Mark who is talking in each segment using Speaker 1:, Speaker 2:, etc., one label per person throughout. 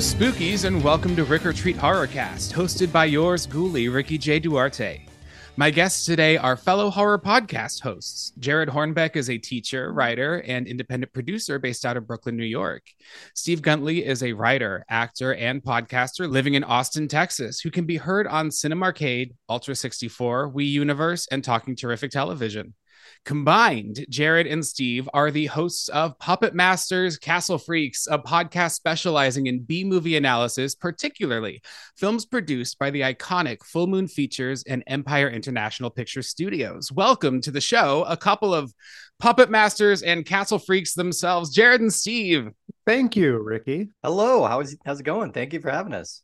Speaker 1: spookies, and welcome to Rick or Treat Horrorcast, hosted by yours, ghoulie Ricky J. Duarte. My guests today are fellow horror podcast hosts. Jarrod Hornbeck is a teacher, writer, and independent producer based out of Brooklyn, New York. Steve Guntli is a writer, actor, and podcaster living in Austin, Texas, who can be heard on Cinemarcade, Ultra 64, Wii Universe, and Talking Terrific Television. Combined, Jarrod and Steve are the hosts of Puppet Masters Castle Freaks, a podcast specializing in B movie analysis, particularly films produced by the iconic Full Moon Features and Empire International Picture Studios. Welcome to the show, a couple of Puppet Masters and Castle Freaks themselves, Jarrod and Steve.
Speaker 2: Thank you, Ricky.
Speaker 3: Hello, how's how's it going? Thank you for having us.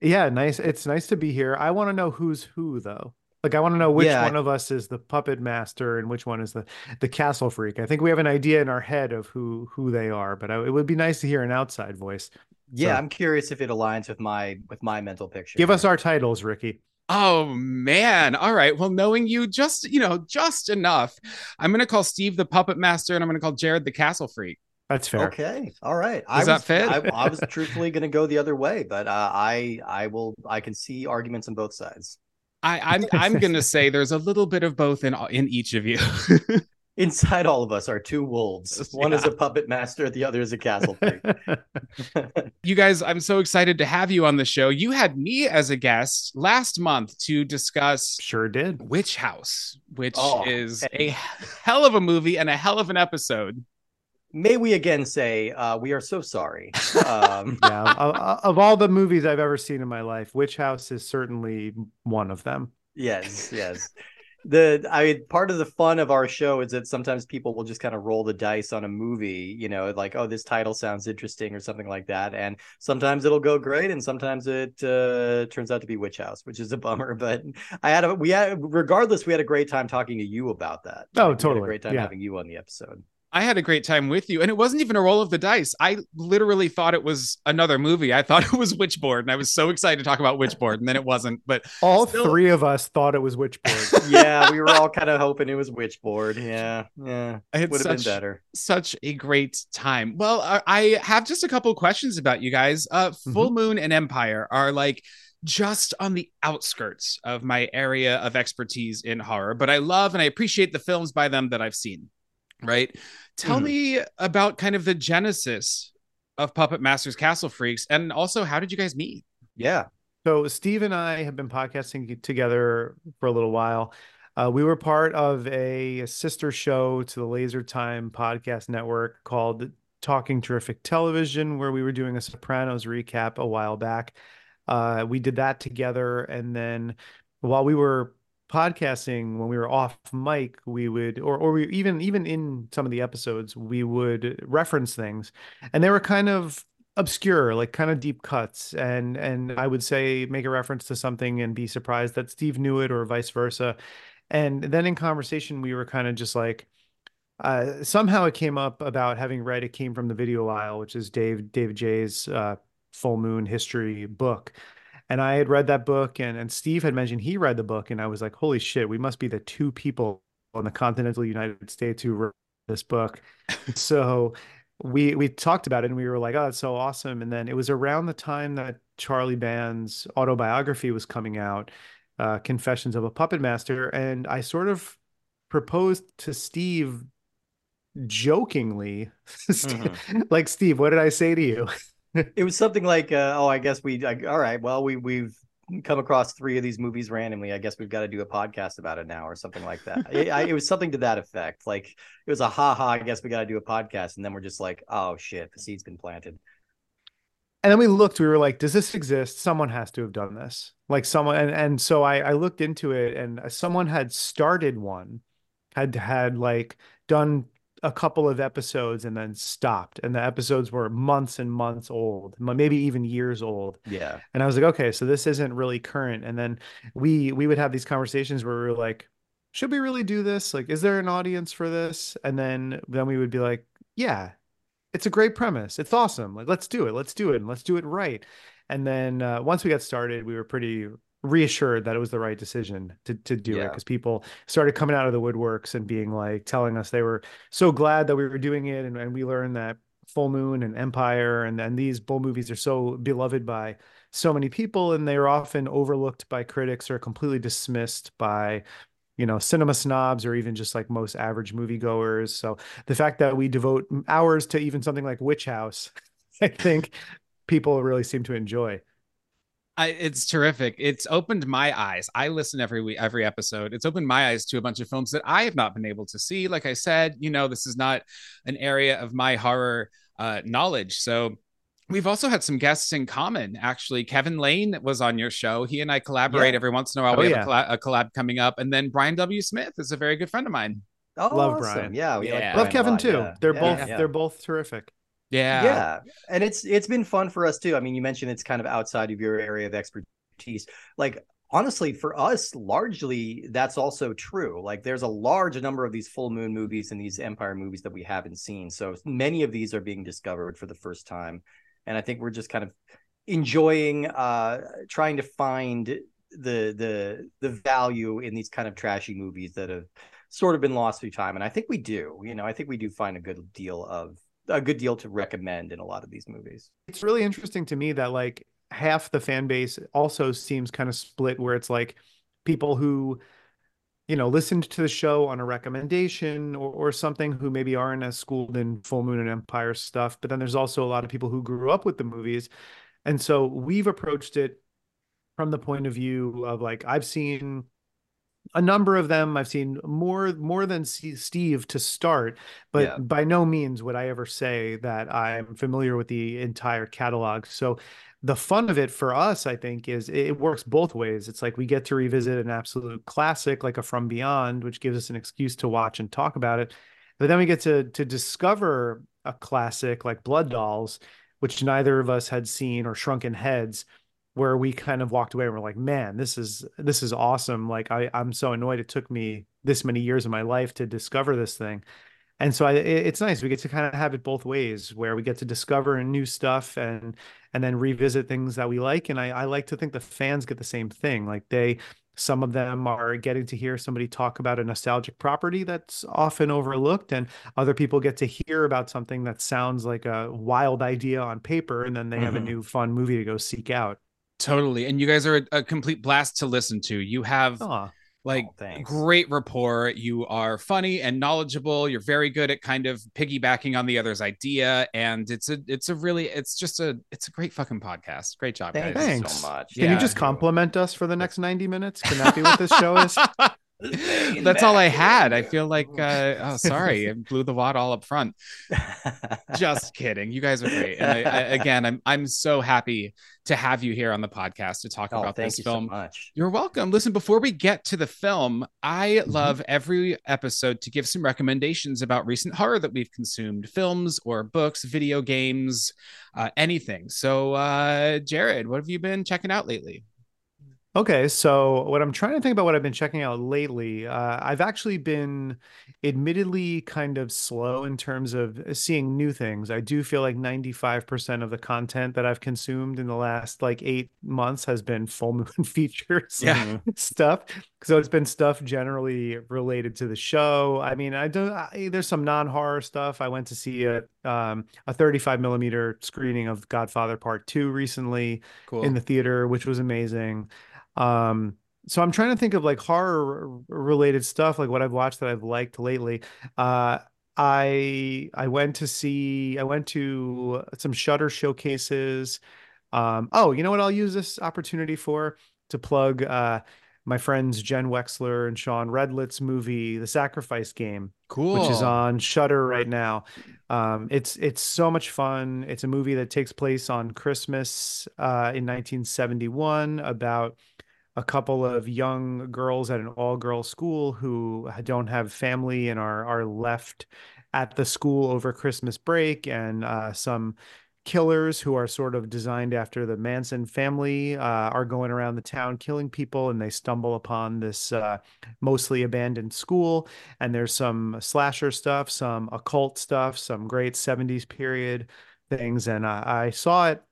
Speaker 2: Yeah, nice. It's nice to be here. I want to know who's who though. Like I want to know which
Speaker 3: Yeah,
Speaker 2: one
Speaker 3: I-
Speaker 2: of us is the puppet master and which one is the the castle freak. I think we have an idea in our head of who who they are, but I, it would be nice to hear an outside voice.
Speaker 3: Yeah,
Speaker 2: So-
Speaker 3: I'm curious if it aligns with my with my mental picture.
Speaker 2: Give us our titles, Ricky.
Speaker 1: Oh man. All right. Well, knowing you just, you know, just enough, I'm going to call Steve the puppet master and I'm going to call Jarrod the castle freak.
Speaker 2: That's fair.
Speaker 3: Okay, all right. I
Speaker 1: Does that
Speaker 3: was,
Speaker 1: fit?
Speaker 3: I, I was truthfully going to go the other way, but uh, I I will I can see arguments on both sides.
Speaker 1: I, I'm I'm gonna say there's a little bit of both in in each of you.
Speaker 3: Inside all of us are two wolves. One is a puppet master, the other is a castle freak.
Speaker 1: you guys, I'm so excited to have you on the show. You had me as a guest last month to discuss
Speaker 2: sure did.
Speaker 1: Witch House, which
Speaker 3: Oh,
Speaker 1: is
Speaker 3: hey.
Speaker 1: a hell of a movie and a hell of an episode.
Speaker 3: May we again say uh, we are so sorry. Um,
Speaker 2: Yeah. of, of all the movies I've ever seen in my life, Witch House is certainly one of them.
Speaker 3: Yes, yes. The I mean, part of the fun of our show is that sometimes people will just kind of roll the dice on a movie, you know, like, oh, this title sounds interesting or something like that. And sometimes it'll go great, and sometimes it uh, turns out to be Witch House, which is a bummer. But I had a we had regardless, we had a great time talking to you about that.
Speaker 2: Oh,
Speaker 3: we had
Speaker 2: totally.
Speaker 3: a great time
Speaker 2: Yeah.
Speaker 3: having you on the episode.
Speaker 1: I had a great time with you, and it wasn't even a roll of the dice. I literally thought it was another movie. I thought it was Witchboard, and I was so excited to talk about Witchboard, and then it wasn't. But
Speaker 2: All
Speaker 1: Still-
Speaker 2: three of us thought it was Witchboard.
Speaker 3: yeah, we were all kind of hoping it was Witchboard. Yeah, yeah,
Speaker 1: I had
Speaker 3: would have been
Speaker 1: such
Speaker 3: better.
Speaker 1: such a great time. Well, I, I have just a couple questions about you guys. Uh, Full Moon and Empire are like just on the outskirts of my area of expertise in horror, but I love and I appreciate the films by them that I've seen. Right? Tell
Speaker 3: Mhm.
Speaker 1: me about kind of the genesis of Puppet Masters Castle Freaks, and also how did you guys meet?
Speaker 3: Yeah,
Speaker 2: So Steve and I have been podcasting together for a little while. Uh, we were part of a sister show to the Laser Time podcast network called Talking Terrific Television, where we were doing a Sopranos recap a while back. Uh, we did that together, and then while we were podcasting, when we were off mic, we would, or or we even even in some of the episodes, we would reference things, and they were kind of obscure like kind of deep cuts and and i would say make a reference to something and be surprised that steve knew it or vice versa and then in conversation we were kind of just like uh somehow it came up about having read it came from the video aisle which is dave david jay's uh full moon history book and i had read that book and and steve had mentioned he read the book and i was like holy shit we must be the two people in the continental united states who read this book so we we talked about it and we were like, oh, that's so awesome. And then it was around the time that Charlie Band's autobiography was coming out, uh, Confessions of a Puppet Master, and I sort of proposed to Steve jokingly, like Steve, what did I say to you?
Speaker 3: it was something like, uh, oh, I guess we, I, all right, well, we we've come across three of these movies randomly. I guess we've got to do a podcast about it now, or something like that. it, I, it was something to that effect. Like it was a ha ha. I guess we got to do a podcast, and then we're just like, oh shit, the seed's been planted.
Speaker 2: and then we looked we were like does this exist someone has to have done this like someone and, and so I, I looked into it and someone had started one had had like done a couple of episodes and then stopped and the episodes were months and months old maybe even years old.
Speaker 3: Yeah.
Speaker 2: and i was like okay so this isn't really current. And then we we would have these conversations where we were like should we really do this? Like is there an audience for this? And then then we would be like yeah it's a great premise. It's awesome. Like let's do it. Let's do it. And let's do it right. And then uh, once we got started we were pretty reassured that it was the right decision to to do it because people started coming out of the woodworks and being like telling us they were so glad that we were doing it and, and we learned that full moon and empire and then these bull movies are so beloved by so many people and they are often overlooked by critics or completely dismissed by you know cinema snobs or even just like most average moviegoers. So the fact that we devote hours to even something like witch house i think people really seem to enjoy
Speaker 1: I, it's terrific. It's opened my eyes. I listen every week, every episode. It's opened my eyes to a bunch of films that I have not been able to see. Like I said, you know, this is not an area of my horror uh, knowledge. So we've also had some guests in common. Actually, Kevin Lane was on your show. He and I collaborate
Speaker 3: Yeah.
Speaker 1: every once in a while.
Speaker 2: Oh,
Speaker 1: we
Speaker 2: yeah.
Speaker 1: have a, colla- a collab coming up, and then Brian W. Smith is a very good friend of mine.
Speaker 3: Oh,
Speaker 2: Love
Speaker 3: awesome.
Speaker 2: Brian.
Speaker 3: Yeah, we like
Speaker 1: Yeah.
Speaker 3: Brian
Speaker 2: love kevin
Speaker 3: lot,
Speaker 2: too
Speaker 3: yeah.
Speaker 2: they're
Speaker 3: Yeah,
Speaker 2: both
Speaker 3: yeah.
Speaker 2: they're both terrific
Speaker 1: Yeah,
Speaker 3: yeah and it's it's been fun for us too. I mean you mentioned it's kind of outside of your area of expertise. Like honestly for us largely that's also true. Like there's a large number of these full moon movies and these empire movies that we haven't seen. So many of these are being discovered for the first time. And i think we're just kind of enjoying uh trying to find the the the value in these kind of trashy movies that have sort of been lost through time. And i think we do you know i think we do find a good deal of a good deal to recommend in a lot of these movies.
Speaker 2: It's really interesting to me that like half the fan base also seems kind of split where it's like people who you know listened to the show on a recommendation or, or something who maybe aren't as schooled in full moon and empire stuff but then there's also a lot of people who grew up with the movies. And so we've approached it from the point of view of like i've seen a number of them i've seen more more than steve to start but
Speaker 3: Yeah.
Speaker 2: by no means would i ever say that i'm familiar with the entire catalog. So the fun of it for us i think is it works both ways. It's like we get to revisit an absolute classic like a from beyond which gives us an excuse to watch and talk about it. But then we get to to discover a classic like blood dolls which neither of us had seen or shrunken heads where we kind of walked away and we're like man this is this is awesome. Like i i'm so annoyed it took me this many years of my life to discover this thing. And so I, it- it's nice. We get to kind of have it both ways where we get to discover new stuff and and then revisit things that we like. And I, I like to think the fans get the same thing. Like they some of them are getting to hear somebody talk about a nostalgic property that's often overlooked and other people get to hear about something that sounds like a wild idea on paper and then they have a
Speaker 3: Mhm.
Speaker 2: new fun movie to go seek out
Speaker 1: totally. And you guys are a, a complete blast to listen to. You have
Speaker 2: Aw.
Speaker 1: like
Speaker 3: Oh,
Speaker 1: great rapport. You are funny and knowledgeable. You're very good at kind of piggybacking on the other's idea, and it's a it's a really it's just a it's a great fucking podcast. Great job,
Speaker 3: Thank
Speaker 1: guys.
Speaker 2: Thanks.
Speaker 3: so much.
Speaker 2: can you just compliment us for the next 90 minutes can that be what this show is
Speaker 1: That's all I had. I feel like uh, oh sorry, I blew the wad all up front. Just kidding. You guys are great. And I, I, again, I'm I'm so happy to have you here on the podcast to talk
Speaker 3: oh,
Speaker 1: about
Speaker 3: thank
Speaker 1: this
Speaker 3: you
Speaker 1: film.
Speaker 3: so much.
Speaker 1: You're welcome. Listen, before we get to the film, I
Speaker 3: Mm-hmm.
Speaker 1: love every episode to give some recommendations about recent horror that we've consumed films or books, video games, uh, anything. So, uh, Jarrod, what have you been checking out lately?
Speaker 2: Okay, so what I'm trying to think about what I've been checking out lately, uh, I've actually been admittedly kind of slow in terms of seeing new things. I do feel like 95% of the content that I've consumed in the last like eight months has been full moon features
Speaker 1: Yeah.
Speaker 2: stuff. So it's been stuff generally related to the show. I mean, I don't, I, there's some non-horror stuff. I went to see a, um, a 35 millimeter screening of Godfather Part 2 recently
Speaker 1: Cool.
Speaker 2: in the theater, which was amazing. Um, so I'm trying to think of like horror related stuff, like what I've watched that I've liked lately. Uh, I I went to see I went to some Shudder showcases. Um, oh, you know what I'll use this opportunity for to plug uh my friends Jenn Wexler and Sean Redlitz's movie, The Sacrifice Game,
Speaker 1: Cool.
Speaker 2: which is on Shudder right now. Um, it's it's so much fun. It's a movie that takes place on Christmas uh, in 1971 about a couple of young girls at an all-girl school who don't have family and are are left at the school over Christmas break, and uh, some killers who are sort of designed after the Manson family uh, are going around the town killing people, and they stumble upon this uh, mostly abandoned school. And there's some slasher stuff, some occult stuff, some great 70s period things. And I saw it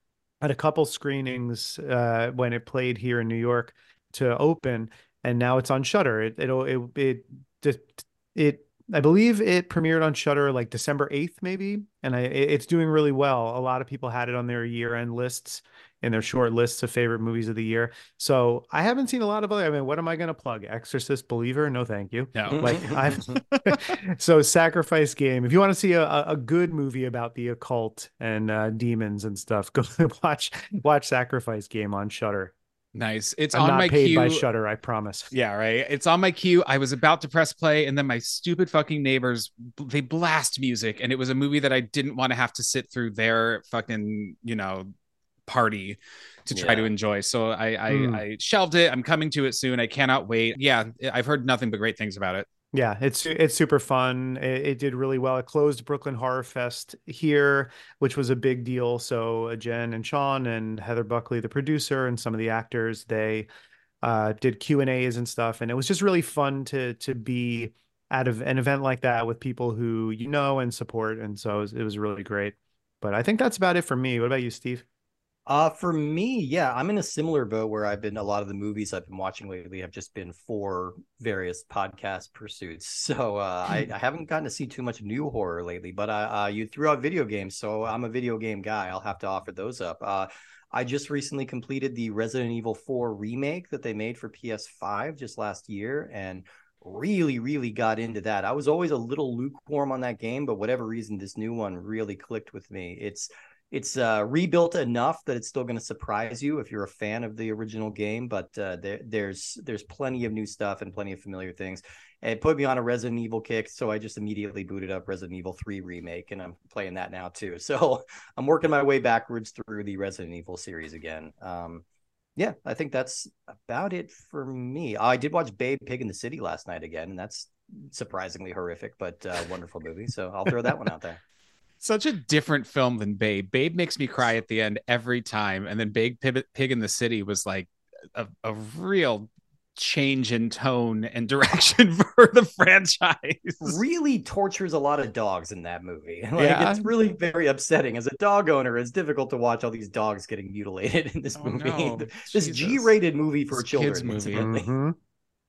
Speaker 2: at a couple screenings uh, when it played here in New York to open, and now it's on Shudder. It it it it, it I believe it premiered on Shudder like December 8th, maybe. And I, it's doing really well. A lot of people had it on their year end lists in their short lists of favorite movies of the year. So I haven't seen a lot of other. I mean, what am I going to plug? Exorcist Believer? No, thank you.
Speaker 1: No.
Speaker 2: Like I've so Sacrifice Game. If you want to see a, a good movie about the occult and uh, demons and stuff, go watch watch Sacrifice Game on Shudder.
Speaker 1: Nice. It's
Speaker 2: I'm
Speaker 1: on
Speaker 2: not
Speaker 1: my
Speaker 2: paid
Speaker 1: queue.
Speaker 2: by Shudder, I promise.
Speaker 1: Yeah, right. It's on my queue. I was about to press play, and then my stupid fucking neighbors they blast music, and it was a movie that I didn't want to have to sit through their fucking you know party to try
Speaker 3: Yeah.
Speaker 1: to enjoy. So I I,
Speaker 2: Hmm.
Speaker 1: I shelved it. I'm coming to it soon. I cannot wait. Yeah, I've heard nothing but great things about it.
Speaker 2: Yeah, it's it's super fun. It, it did really well. It closed Brooklyn Horror Fest here, which was a big deal. So uh, Jen and Sean and Heather Buckley, the producer, and some of the actors, they uh, did Q and A's and stuff, and it was just really fun to to be at of an event like that with people who you know and support. And so it was, it was really great. But I think that's about it for me. What about you, Steve?
Speaker 3: Uh, for me, yeah, I'm in a similar boat where I've been a lot of the movies I've been watching lately have just been for various podcast pursuits. So uh, I, I haven't gotten to see too much new horror lately, but uh, uh, you threw out video games, so I'm a video game guy. I'll have to offer those up. Uh, I just recently completed the Resident Evil 4 remake that they made for PS5 just last year, and really, really got into that. I was always a little lukewarm on that game, but whatever reason, this new one really clicked with me. It's it's uh, rebuilt enough that it's still going to surprise you if you're a fan of the original game. But uh, there, there's there's plenty of new stuff and plenty of familiar things. It put me on a Resident Evil kick, so I just immediately booted up Resident Evil 3 remake, and I'm playing that now too. So I'm working my way backwards through the Resident Evil series again. Um, yeah, I think that's about it for me. I did watch Babe Pig in the City last night again, and that's surprisingly horrific, but uh, wonderful movie. So I'll throw that one out there.
Speaker 1: Such a different film than Babe. Babe makes me cry at the end every time, and then Big Pig, Pig in the City was like a, a real change in tone and direction for the franchise.
Speaker 3: really tortures a lot of dogs in that movie. Like
Speaker 1: Yeah.
Speaker 3: it's really very upsetting. As a dog owner, it's difficult to watch all these dogs getting mutilated in this
Speaker 1: Oh,
Speaker 3: movie.
Speaker 1: no.
Speaker 3: This
Speaker 1: Jesus.
Speaker 3: G-rated movie for
Speaker 1: This kids'
Speaker 3: children.
Speaker 1: movie.
Speaker 3: incidentally.
Speaker 2: Mm-hmm.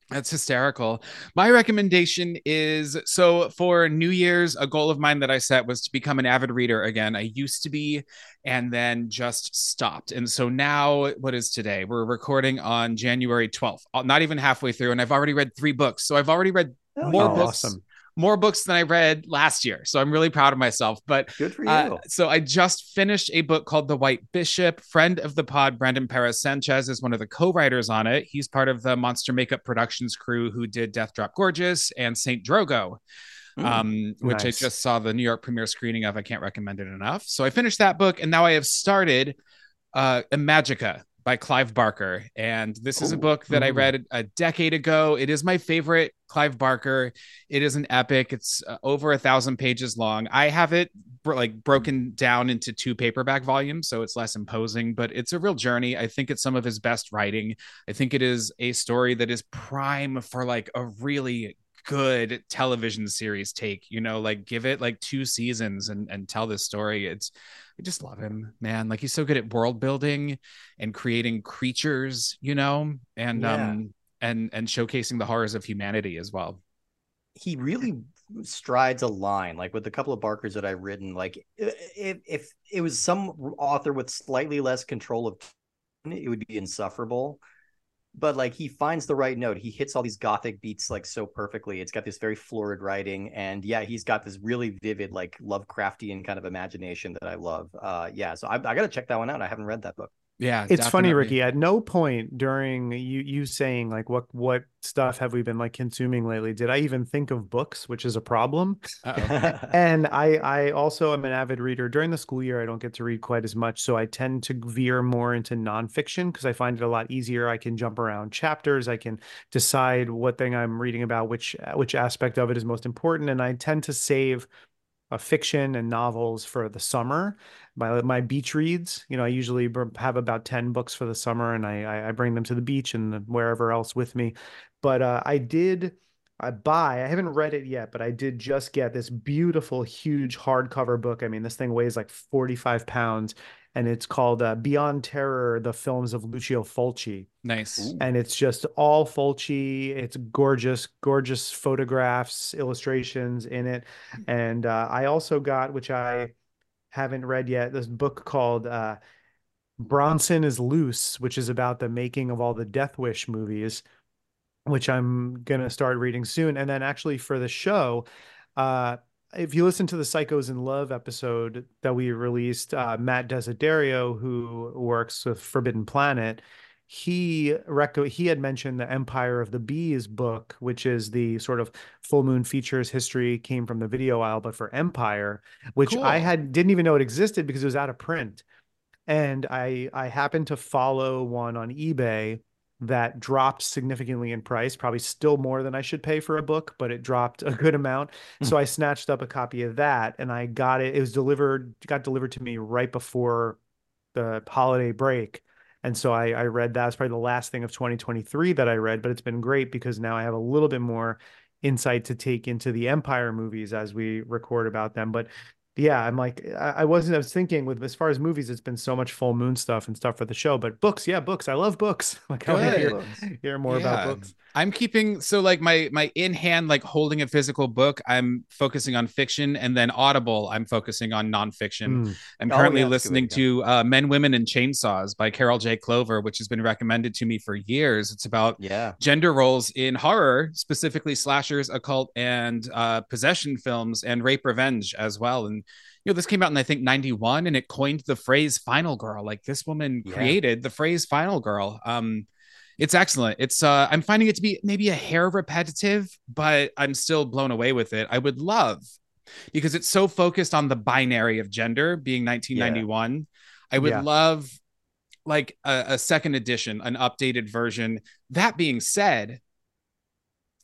Speaker 1: That's hysterical. My recommendation is so for New Year's, a goal of mine that I set was to become an avid reader again. I used to be and then just stopped. And so now, what is today? We're recording on January 12th, uh, not even halfway through. And I've already read three books. So I've already read
Speaker 3: Oh,
Speaker 1: more
Speaker 2: Oh,
Speaker 1: books,
Speaker 2: awesome.
Speaker 1: More books than I read last year. So I'm really proud of myself. But
Speaker 3: Good for you.
Speaker 1: uh, so I just finished a book called The White Bishop. Friend of the pod, Brandon Perez Sanchez, is one of the co-writers on it. He's part of the Monster Makeup Productions crew who did Death Drop Gorgeous and Saint Drogo,
Speaker 3: Mm.
Speaker 1: um, which
Speaker 2: Nice.
Speaker 1: I just saw the New York premiere screening of. I can't recommend it enough. So I finished that book, and now I have started uh, Imajica by Clive Barker. And this is a book that I read a decade ago. It is my favorite Clive Barker. It is an epic. It's uh, over a thousand pages long. I have it bro- like broken down into two paperback volumes, so it's less imposing, but it's a real journey. I think it's some of his best writing. I think it is a story that is prime for like a really good television series take you know like give it like two seasons and and tell this story it's i just love him man. Like he's so good at world building and creating creatures you know and
Speaker 3: Yeah.
Speaker 1: um and and showcasing the horrors of humanity as well.
Speaker 3: He really strides a line like with a couple of barkers that i've written like if if it was some author with slightly less control of tone, it would be insufferable but like he finds the right note. He hits all these gothic beats like so perfectly. It's got this very florid writing and yeah he's got this really vivid like lovecraftian kind of imagination that i love. Uh yeah so i, I gotta check that one out. I haven't read that book
Speaker 1: Yeah,
Speaker 2: it's funny. Ricky. At no point during you you saying like what what stuff have we been like consuming lately did I even think of books, which is a problem. And I I also am an avid reader. During the school year, I don't get to read quite as much, so I tend to veer more into nonfiction because I find it a lot easier. I can jump around chapters. I can decide what thing I'm reading about, which which aspect of it is most important, and I tend to save fiction and novels for the summer. My my beach reads, you know, I usually have about ten books for the summer, and I I bring them to the beach and wherever else with me. But uh, I did. I buy. I haven't read it yet, but I did just get this beautiful, huge hardcover book. I mean, this thing weighs like 45 pounds, and it's called uh, Beyond Terror: The Films of Lucio Fulci.
Speaker 1: nice.
Speaker 2: And it's just all Fulci. It's gorgeous, gorgeous photographs, illustrations in it. And uh, I also got, which I haven't read yet, this book called uh, Bronson is Loose, which is about the making of all the Death Wish movies, which I'm gonna start reading soon. And then actually for the show, uh, if you listen to the Psychos in Love episode that we released, uh, Matt Desiderio, who works with Forbidden Planet, he reco- he had mentioned the Empire of the B's book, which is the sort of full moon features history came from the video aisle, but for Empire, which I had didn't even know it existed because it was out of print. And I I happened to follow one on eBay that dropped significantly in price, probably still more than I should pay for a book, but it dropped a good amount. Hmm. So I snatched up a copy of that and I got it. It was delivered, got delivered to me right before the holiday break. And so I, I read that. It's probably the last thing of 2023 that I read, but it's been great because now I have a little bit more insight to take into the Empire movies as we record about them. But yeah, I'm like, I, I wasn't, I was thinking with as far as movies, it's been so much full moon stuff and stuff for the show, but books, yeah, books. I love books. Like I want to hear, hear more about books.
Speaker 1: I'm keeping so like my my in hand like holding a physical book. I'm focusing on fiction, and then Audible. I'm focusing on nonfiction.
Speaker 2: Mm.
Speaker 1: I'm
Speaker 3: Oh,
Speaker 1: currently
Speaker 3: yeah, that's good way
Speaker 1: listening
Speaker 3: to
Speaker 1: to uh, Men, Women, and Chainsaws by Carol J. Clover, which has been recommended to me for years. It's about
Speaker 3: Yeah.
Speaker 1: gender roles in horror, specifically slashers, occult, and uh, possession films, and rape revenge as well. And you know, this came out in I think '91, and it coined the phrase "final girl." Like this woman
Speaker 3: Yeah.
Speaker 1: created the phrase "final girl." Um, it's excellent. It's uh, I'm finding it to be maybe a hair repetitive, but I'm still blown away with it. I would love because it's so focused on the binary of gender being 1991. I would
Speaker 2: Yeah.
Speaker 1: love like a, a second edition, an updated version. That being said,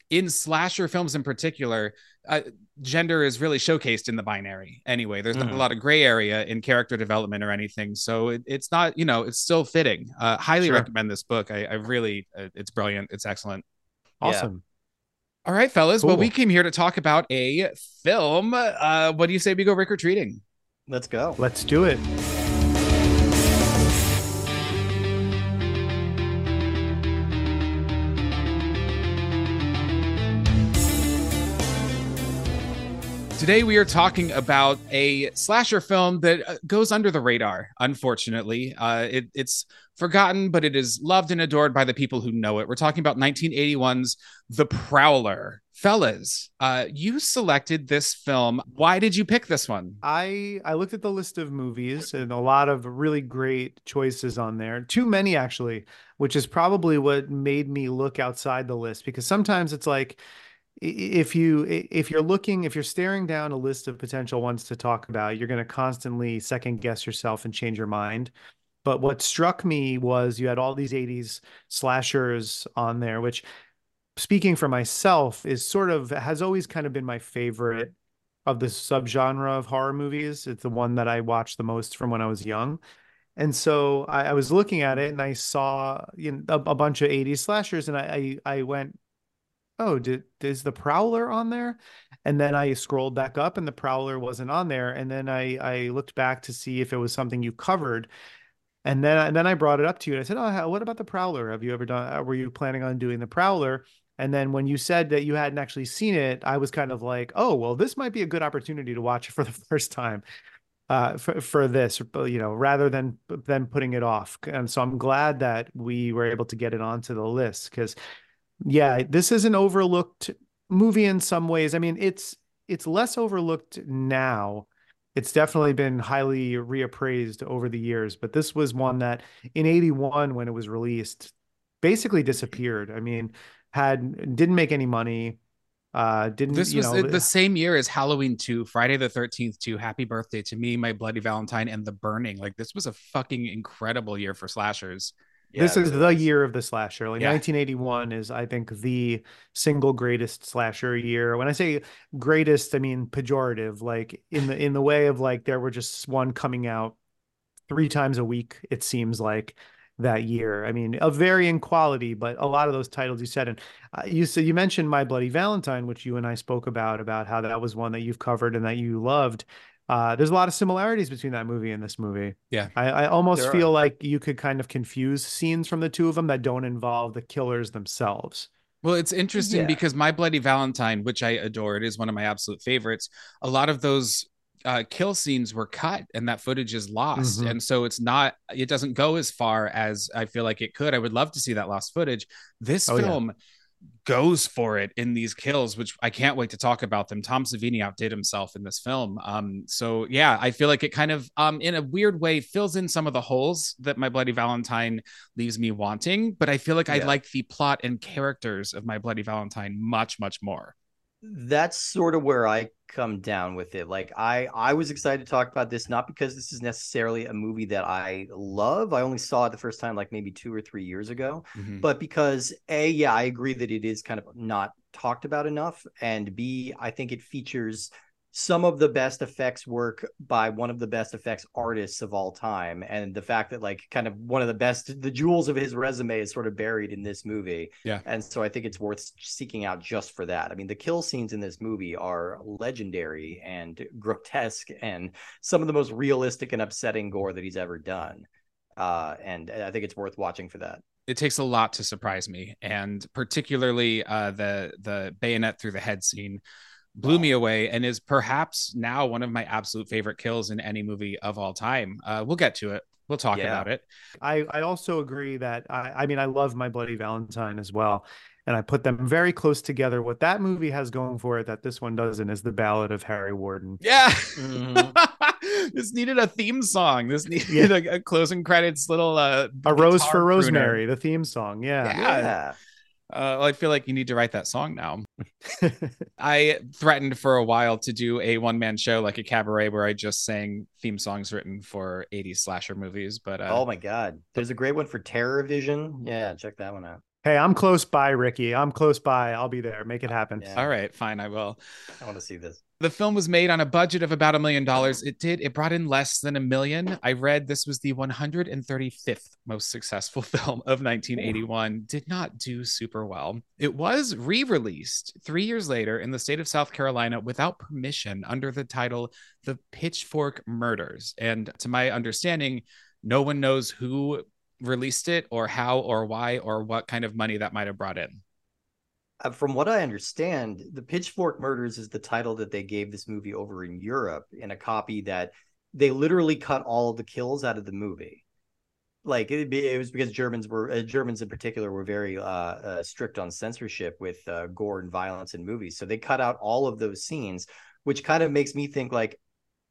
Speaker 1: in slasher films in particular, uh, gender is really showcased in the binary anyway. There's not
Speaker 3: Mhm.
Speaker 1: a lot of gray area in character development or anything. So it, it's not, you know, it's still fitting. Uh, highly
Speaker 2: Sure.
Speaker 1: recommend this book. I, I really, uh, it's brilliant. It's excellent.
Speaker 3: Yeah.
Speaker 2: Awesome.
Speaker 1: All right, fellas. Well, we came here to talk about a film. Uh, what do you say we go Rick or treating?
Speaker 3: Let's go.
Speaker 2: Let's do it.
Speaker 1: Today we are talking about a slasher film that uh, goes under the radar. Unfortunately, uh, it, it's forgotten, but it is loved and adored by the people who know it. We're talking about 1981's The Prowler. Fellas, uh, you selected this film. Why did you pick this one?
Speaker 2: I I looked at the list of movies and a lot of really great choices on there. Too many actually, which is probably what made me look outside the list because sometimes it's like if you if you're looking if you're staring down a list of potential ones to talk about, you're going to constantly second guess yourself and change your mind. But what struck me was you had all these 80s slashers on there, which speaking for myself is sort of has always kind of been my favorite of the subgenre of horror movies. It's the one that I watched the most from when I was young. And so I, I was looking at it and I saw you know, a, a bunch of 80s slashers and I, I, I went, oh, did, is the Prowler on there? And then I scrolled back up and the Prowler wasn't on there. And then I, I looked back to see if it was something you covered. And then, and then I brought it up to you and I said, oh, what about the Prowler? Have you ever done, uh, were you planning on doing the Prowler? And then when you said that you hadn't actually seen it, I was kind of like, oh, well, this might be a good opportunity to watch it for the first time uh, for, for this, you know, rather than than putting it off. And so I'm glad that we were able to get it onto the list because, yeah, this is an overlooked movie in some ways. I mean, it's it's less overlooked now it's definitely been highly reappraised over the years. But this was one that in 81, when it was released, basically disappeared. I mean, had didn't make any money. Uh, didn't
Speaker 1: this was
Speaker 2: know
Speaker 1: the same year as Halloween 2, Friday the 13th 2, Happy Birthday to Me, My Bloody Valentine, and The Burning. Like this was a fucking incredible year for slashers.
Speaker 2: Yeah, this is the year of the slasher. Like yeah. 1981 is, I think, the single greatest slasher year. When I say greatest, I mean pejorative. Like in the in the way of like there were just one coming out three times a week. It seems like that year. I mean, of varying quality, but a lot of those titles you said, and uh, you said you mentioned My Bloody Valentine, which you and I spoke about about how that was one that you've covered and that you loved. Uh, there's a lot of similarities between that movie and this movie.
Speaker 1: Yeah,
Speaker 2: I, I almost there feel are. like you could kind of confuse scenes from the two of them that don't involve the killers themselves.
Speaker 1: Well, it's interesting yeah. because My Bloody Valentine, which I adore, it is one of my absolute favorites. A lot of those uh, kill scenes were cut and that footage is lost. Mm-hmm. And so it's not, it doesn't go as far as I feel like it could. I would love to see that lost footage. This oh, film. Yeah goes for it in these kills, which I can't wait to talk about them. Tom Savini outdid himself in this film. Um, so yeah, I feel like it kind of, um, in a weird way, fills in some of the holes that My Bloody Valentine leaves me wanting. But I feel like yeah. I like the plot and characters of My Bloody Valentine much, much more
Speaker 3: that's sort of where I come down with it. Like I I was excited to talk about this not because this is necessarily a movie that I love. I only saw it the first time like maybe 2 or 3 years ago, mm-hmm. but because A yeah, I agree that it is kind of not talked about enough and B I think it features some of the best effects work by one of the best effects artists of all time and the fact that like kind of one of the best the jewels of his resume is sort of buried in this movie
Speaker 1: yeah.
Speaker 3: and so i think it's worth seeking out just for that. I mean the kill scenes in this movie are legendary and grotesque and some of the most realistic and upsetting gore that he's ever done uh, and i think it's worth watching for that.
Speaker 1: It takes a lot to surprise me and particularly uh, the the bayonet through the head scene blew wow. me away and is perhaps now one of my absolute favorite kills in any movie of all time. Uh, we'll get to it. We'll talk yeah. about it.
Speaker 2: I, I also agree that I, I mean I love My Bloody Valentine as well. And I put them very close together. What that movie has going for it that this one doesn't is the Ballad of Harry Warden.
Speaker 1: Yeah. Mm-hmm. this needed a theme song. This needed yeah. a, a, closing credits little uh
Speaker 2: A Rose for Rosemary, the theme song. Yeah.
Speaker 1: Yeah. yeah. Uh, I feel like you need to write that song now. I threatened for a while to do a one man show like a cabaret where I just sang theme songs written for 80s slasher movies. But uh,
Speaker 3: oh my God, there's a great one for Terror Vision. Yeah, check that one out.
Speaker 2: Hey, I'm close by, Ricky. I'm close by. I'll be there. Make it happen.
Speaker 1: Yeah. All right, fine. I will.
Speaker 3: I want to see this.
Speaker 1: The film was made on a budget of about a million dollars. It did. It brought in less than a million. I read this was the 135th most successful film of 1981. Ooh. Did not do super well. It was re-released three years later in the state of South Carolina without permission under the title "The Pitchfork Murders." And to my understanding, no one knows who released it or how or why or what kind of money that might have brought in?
Speaker 3: Uh, from what I understand, the Pitchfork Murders is the title that they gave this movie over in Europe in a copy that they literally cut all the kills out of the movie. Like it, it was because Germans were uh, Germans in particular were very uh, uh, strict on censorship with uh, gore and violence in movies, so they cut out all of those scenes, which kind of makes me think like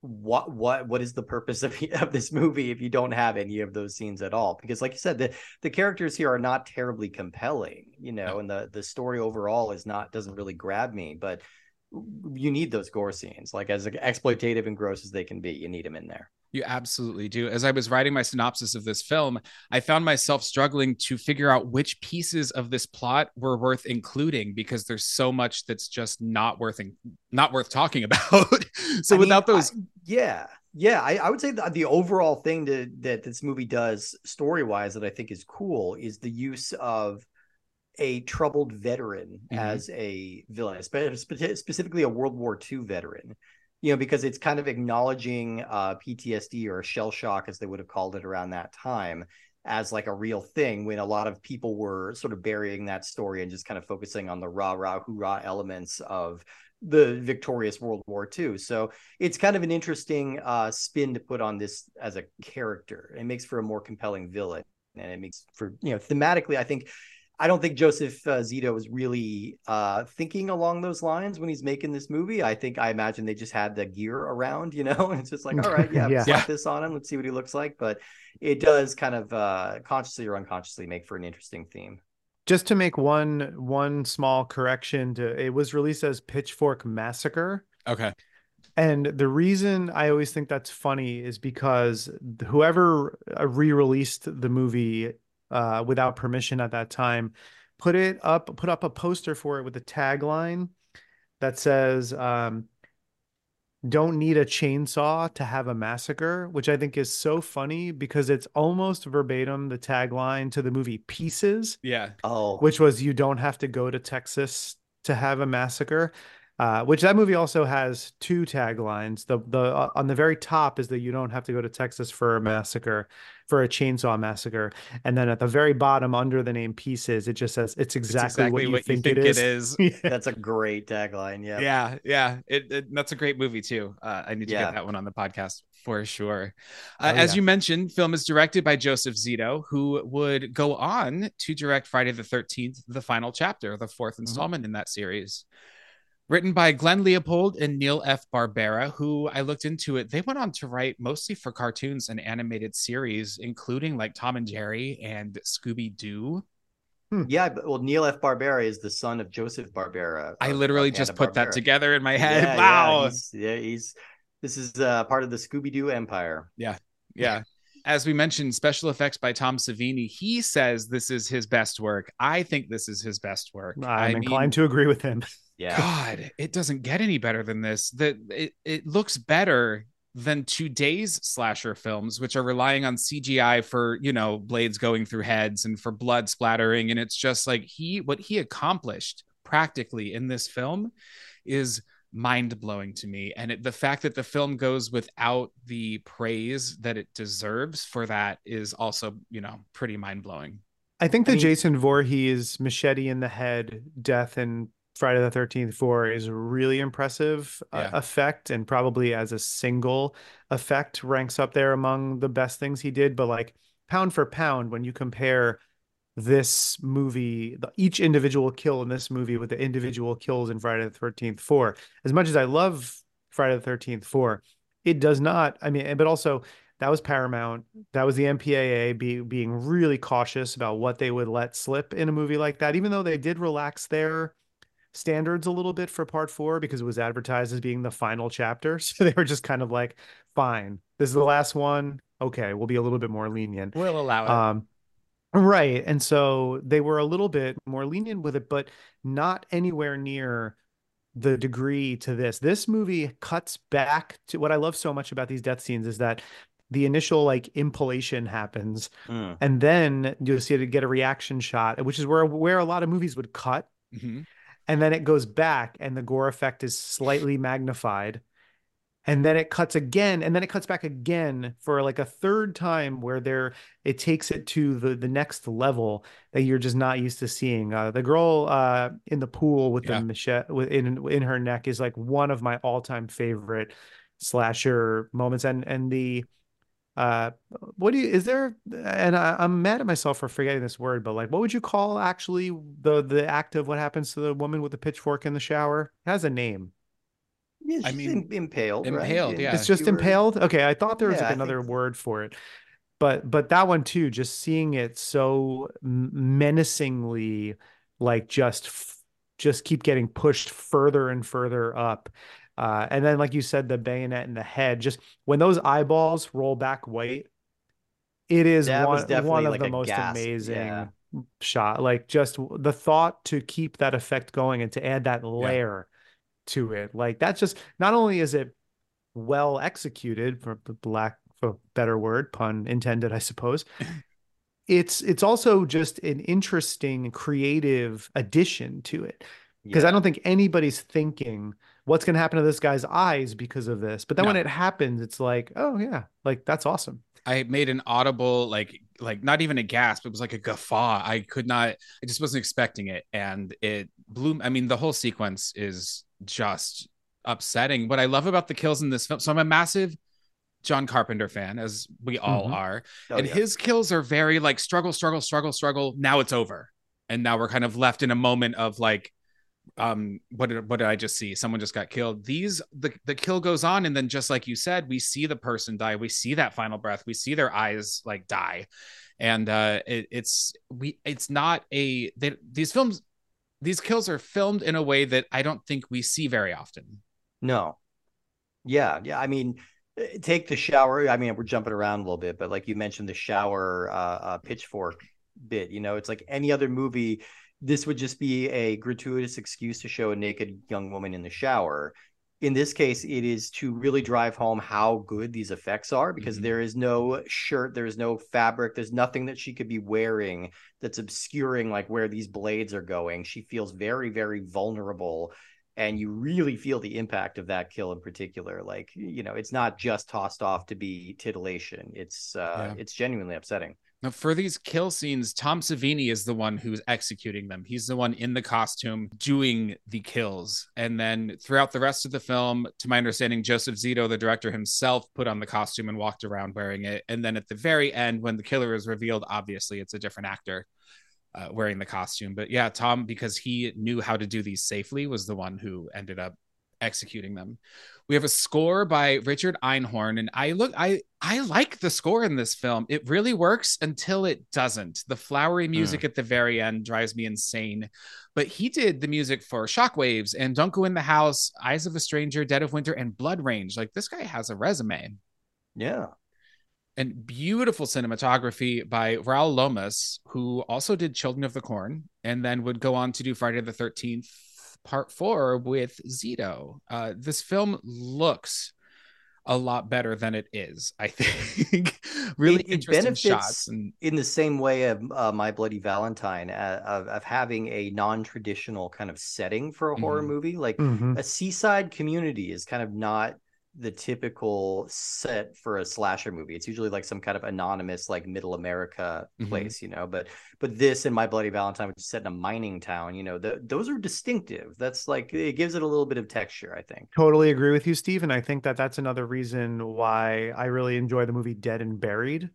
Speaker 3: what what what is the purpose of, of this movie if you don't have any of those scenes at all? Because like you said the the characters here are not terribly compelling you know and the the story overall is not doesn't really grab me but you need those gore scenes like as exploitative and gross as they can be you need them in there
Speaker 1: you absolutely do. As I was writing my synopsis of this film, I found myself struggling to figure out which pieces of this plot were worth including because there's so much that's just not worth not worth talking about. so I without mean, those,
Speaker 3: I, yeah, yeah, I, I, would say the, the overall thing to, that this movie does story wise that I think is cool is the use of a troubled veteran mm-hmm. as a villain, specifically a World War II veteran you know, because it's kind of acknowledging uh, PTSD or shell shock, as they would have called it around that time, as like a real thing when a lot of people were sort of burying that story and just kind of focusing on the rah rah hoorah elements of the victorious World War II. So it's kind of an interesting uh, spin to put on this as a character. It makes for a more compelling villain, and it makes for you know thematically, I think I don't think Joseph uh, Zito was really uh, thinking along those lines when he's making this movie. I think I imagine they just had the gear around, you know, and it's just like, all right, yeah,
Speaker 2: Yeah.
Speaker 3: slap
Speaker 1: Yeah.
Speaker 3: this on him. Let's see what he looks like. But it does kind of uh, consciously or unconsciously make for an interesting theme.
Speaker 2: Just to make one one small correction to it was released as Pitchfork Massacre.
Speaker 1: Okay.
Speaker 2: And the reason I always think that's funny is because whoever uh, re-released the movie uh, without permission at that time put it up, put up a poster for it with a tagline that says, um, "Don't need a chainsaw to have a massacre," which I think is so funny because it's almost verbatim the tagline to the movie Pieces
Speaker 1: Yeah.
Speaker 3: Oh,
Speaker 2: which was you don't have to go to Texas to have a massacre. Uh, which that movie also has two taglines. The the uh, on the very top is that you don't have to go to Texas for a massacre, for a chainsaw massacre, and then at the very bottom under the name Pieces, it just says it's
Speaker 1: It's
Speaker 2: exactly, what, you, think it is. Yeah.
Speaker 3: that's a great tagline. Yeah.
Speaker 1: Yeah, yeah. It, it- that's a great movie too. Uh, I need to
Speaker 3: Yeah.
Speaker 1: get that one on the podcast for sure. Uh,
Speaker 2: Oh,
Speaker 1: as
Speaker 2: yeah.
Speaker 1: you mentioned, film is directed by Joseph Zito, who would go on to direct Friday the Thirteenth, the final chapter, the 4th installment in that series. Written by Glenn Leopold and Neal F. Barbera, who I looked into it. They went on to write mostly for cartoons and animated series, including like Tom and Jerry and Scooby Doo.
Speaker 3: Yeah, well, Neal F. Barbera is the son of Joseph Barbera.
Speaker 1: I literally
Speaker 3: of
Speaker 1: just put that together in my head.
Speaker 3: Yeah,
Speaker 1: wow.
Speaker 3: Yeah, he's, yeah, he's this is uh, part of the Scooby Doo empire.
Speaker 1: Yeah, yeah. As we mentioned, special effects by Tom Savini. He says this is his best work. I think this is his best work.
Speaker 2: I'm
Speaker 1: I
Speaker 2: inclined
Speaker 1: mean,
Speaker 2: to agree with him.
Speaker 3: Yeah.
Speaker 1: God, it doesn't get any better than this. That it, it looks better than today's slasher films, which are relying on CGI for, you know, blades going through heads and for blood splattering. And it's just like he, what he accomplished practically in this film is mind blowing to me. And it, the fact that the film goes without the praise that it deserves for that is also, you know, pretty mind blowing.
Speaker 2: I think
Speaker 3: I mean-
Speaker 2: Jason Voorhees machete in the head death in Friday the 13th 4 is a really impressive uh, effect and probably as a single effect ranks up there among the best things he did but like pound for pound when you compare this movie the, each individual kill in this movie with the individual kills in Friday the 13th 4 as much as I love Friday the 13th 4 it does not I mean but also that was Paramount. That was the MPAA be, being really cautious about what they would let slip in a movie like that, even though they did relax their standards a little bit for part four because it was advertised as being the final chapter. So they were just kind of like, fine, this is the last one. Okay, we'll be a little bit more lenient.
Speaker 1: We'll allow it.
Speaker 2: Um, right. And so they were a little bit more lenient with it, but not anywhere near the degree to this. This movie cuts back to what I love so much about these death scenes is that the initial like impalation happens
Speaker 3: Mm.
Speaker 2: and then you'll see it get a reaction shot, which is where where a lot of movies would cut
Speaker 1: Mhm.
Speaker 2: And then it goes back and the gore effect is slightly magnified. And then it cuts again and then it cuts back again for like a third time where there it takes it to the the next level that you're just not used to seeing. Uh the girl uh in the pool with
Speaker 1: Yeah.
Speaker 2: the machete with- in in her neck is like one of my all-time favorite slasher moments. And and the uh what do you is there and I, i'm mad at myself for forgetting this word but like what would you call actually the the act of what happens to the woman with the pitchfork in the shower it has a name
Speaker 3: Yeah,
Speaker 1: I mean,
Speaker 3: im- impaled. right?
Speaker 1: impaled, yeah.
Speaker 2: it's just
Speaker 3: You were-
Speaker 2: impaled okay i thought there was
Speaker 3: Yeah,
Speaker 2: like another
Speaker 3: so.
Speaker 2: word for it but but that one too just seeing it so menacingly like just f- just keep getting pushed further and further up uh and then like you said the bayonet in the head just when those eyeballs roll back white it is
Speaker 3: That
Speaker 2: one, one of
Speaker 3: like
Speaker 2: the most
Speaker 3: gasp,
Speaker 2: amazing
Speaker 3: yeah.
Speaker 2: shot like just the thought to keep that effect going and to add that layer to it like that's just not only is it well executed for the lack of better word pun intended i suppose it's it's also just an interesting creative addition to it because
Speaker 3: Yeah.
Speaker 2: i don't think anybody's thinking what's going to happen to this guy's eyes because of this but then
Speaker 1: No.
Speaker 2: when it happens it's like oh yeah like that's awesome
Speaker 1: I made an audible like like not even a gasp. It was like a guffaw. I could not. I just wasn't expecting it, and it blew. I mean, the whole sequence is just upsetting. What I love about the kills in this film. So I'm a massive John Carpenter fan, as we all
Speaker 2: Mhm.
Speaker 1: are,
Speaker 3: Oh,
Speaker 1: and
Speaker 3: yeah.
Speaker 1: his kills are very like struggle, struggle, struggle, struggle. Now it's over. and now we're kind of left in a moment of like um what did what did i just see? Someone just got killed. These the the kill goes on and then just like you said we see the person die. We see that final breath. We see their eyes like die. And uh it, it's we it's not a they, these films these kills are filmed in a way that i don't think we see very often.
Speaker 3: No. Yeah yeah i mean take the shower. I mean we're jumping around a little bit but like you mentioned the shower uh, uh pitchfork bit you know it's like any other movie this would just be a gratuitous excuse to show a naked young woman in the shower. In this case, it is to really drive home how good these effects are because mm-hmm. there is no shirt, there's no fabric, there's nothing that she could be wearing that's obscuring like where these blades are going. She feels very, very vulnerable and you really feel the impact of that kill in particular like you know it's not just tossed off to be titillation it's uh yeah. it's genuinely upsetting
Speaker 1: for these kill scenes, Tom Savini is the one who's executing them. He's the one in the costume doing the kills. And then throughout the rest of the film, to my understanding, Joseph Zito, the director himself, put on the costume and walked around wearing it. And then at the very end, when the killer is revealed, obviously it's a different actor uh, wearing the costume. But yeah, Tom, because he knew how to do these safely, was the one who ended up executing them. We have a score by Richard Einhorn, and I look, I I like the score in this film. It really works until it doesn't. The flowery music mm. at the very end drives me insane. But he did the music for Shockwaves and Don't Go in the House, Eyes of a Stranger, Dead of Winter, and Blood Range. Like this guy has a resume.
Speaker 3: Yeah.
Speaker 1: And beautiful cinematography by Raoul Lomas, who also did Children of the Corn and then would go on to do Friday the 13th, part four with Zito. Uh, this film looks a lot better than it is. I think really it, it interesting shots and...
Speaker 3: in the same way of uh, My Bloody Valentine uh, of, of having a non-traditional kind of setting for a mm-hmm. horror movie. Like mm-hmm. a seaside community is kind of not the typical set for a slasher movie. It's usually like some kind of anonymous, like middle America mm-hmm. place, mm-hmm. you know. But but this and My Bloody Valentine, which is set in a mining town, you know, the, those are distinctive. That's like it gives it a little bit of texture. I think.
Speaker 2: Totally agree with you, Steve. And I think that that's another reason why I really enjoy the movie Dead and Buried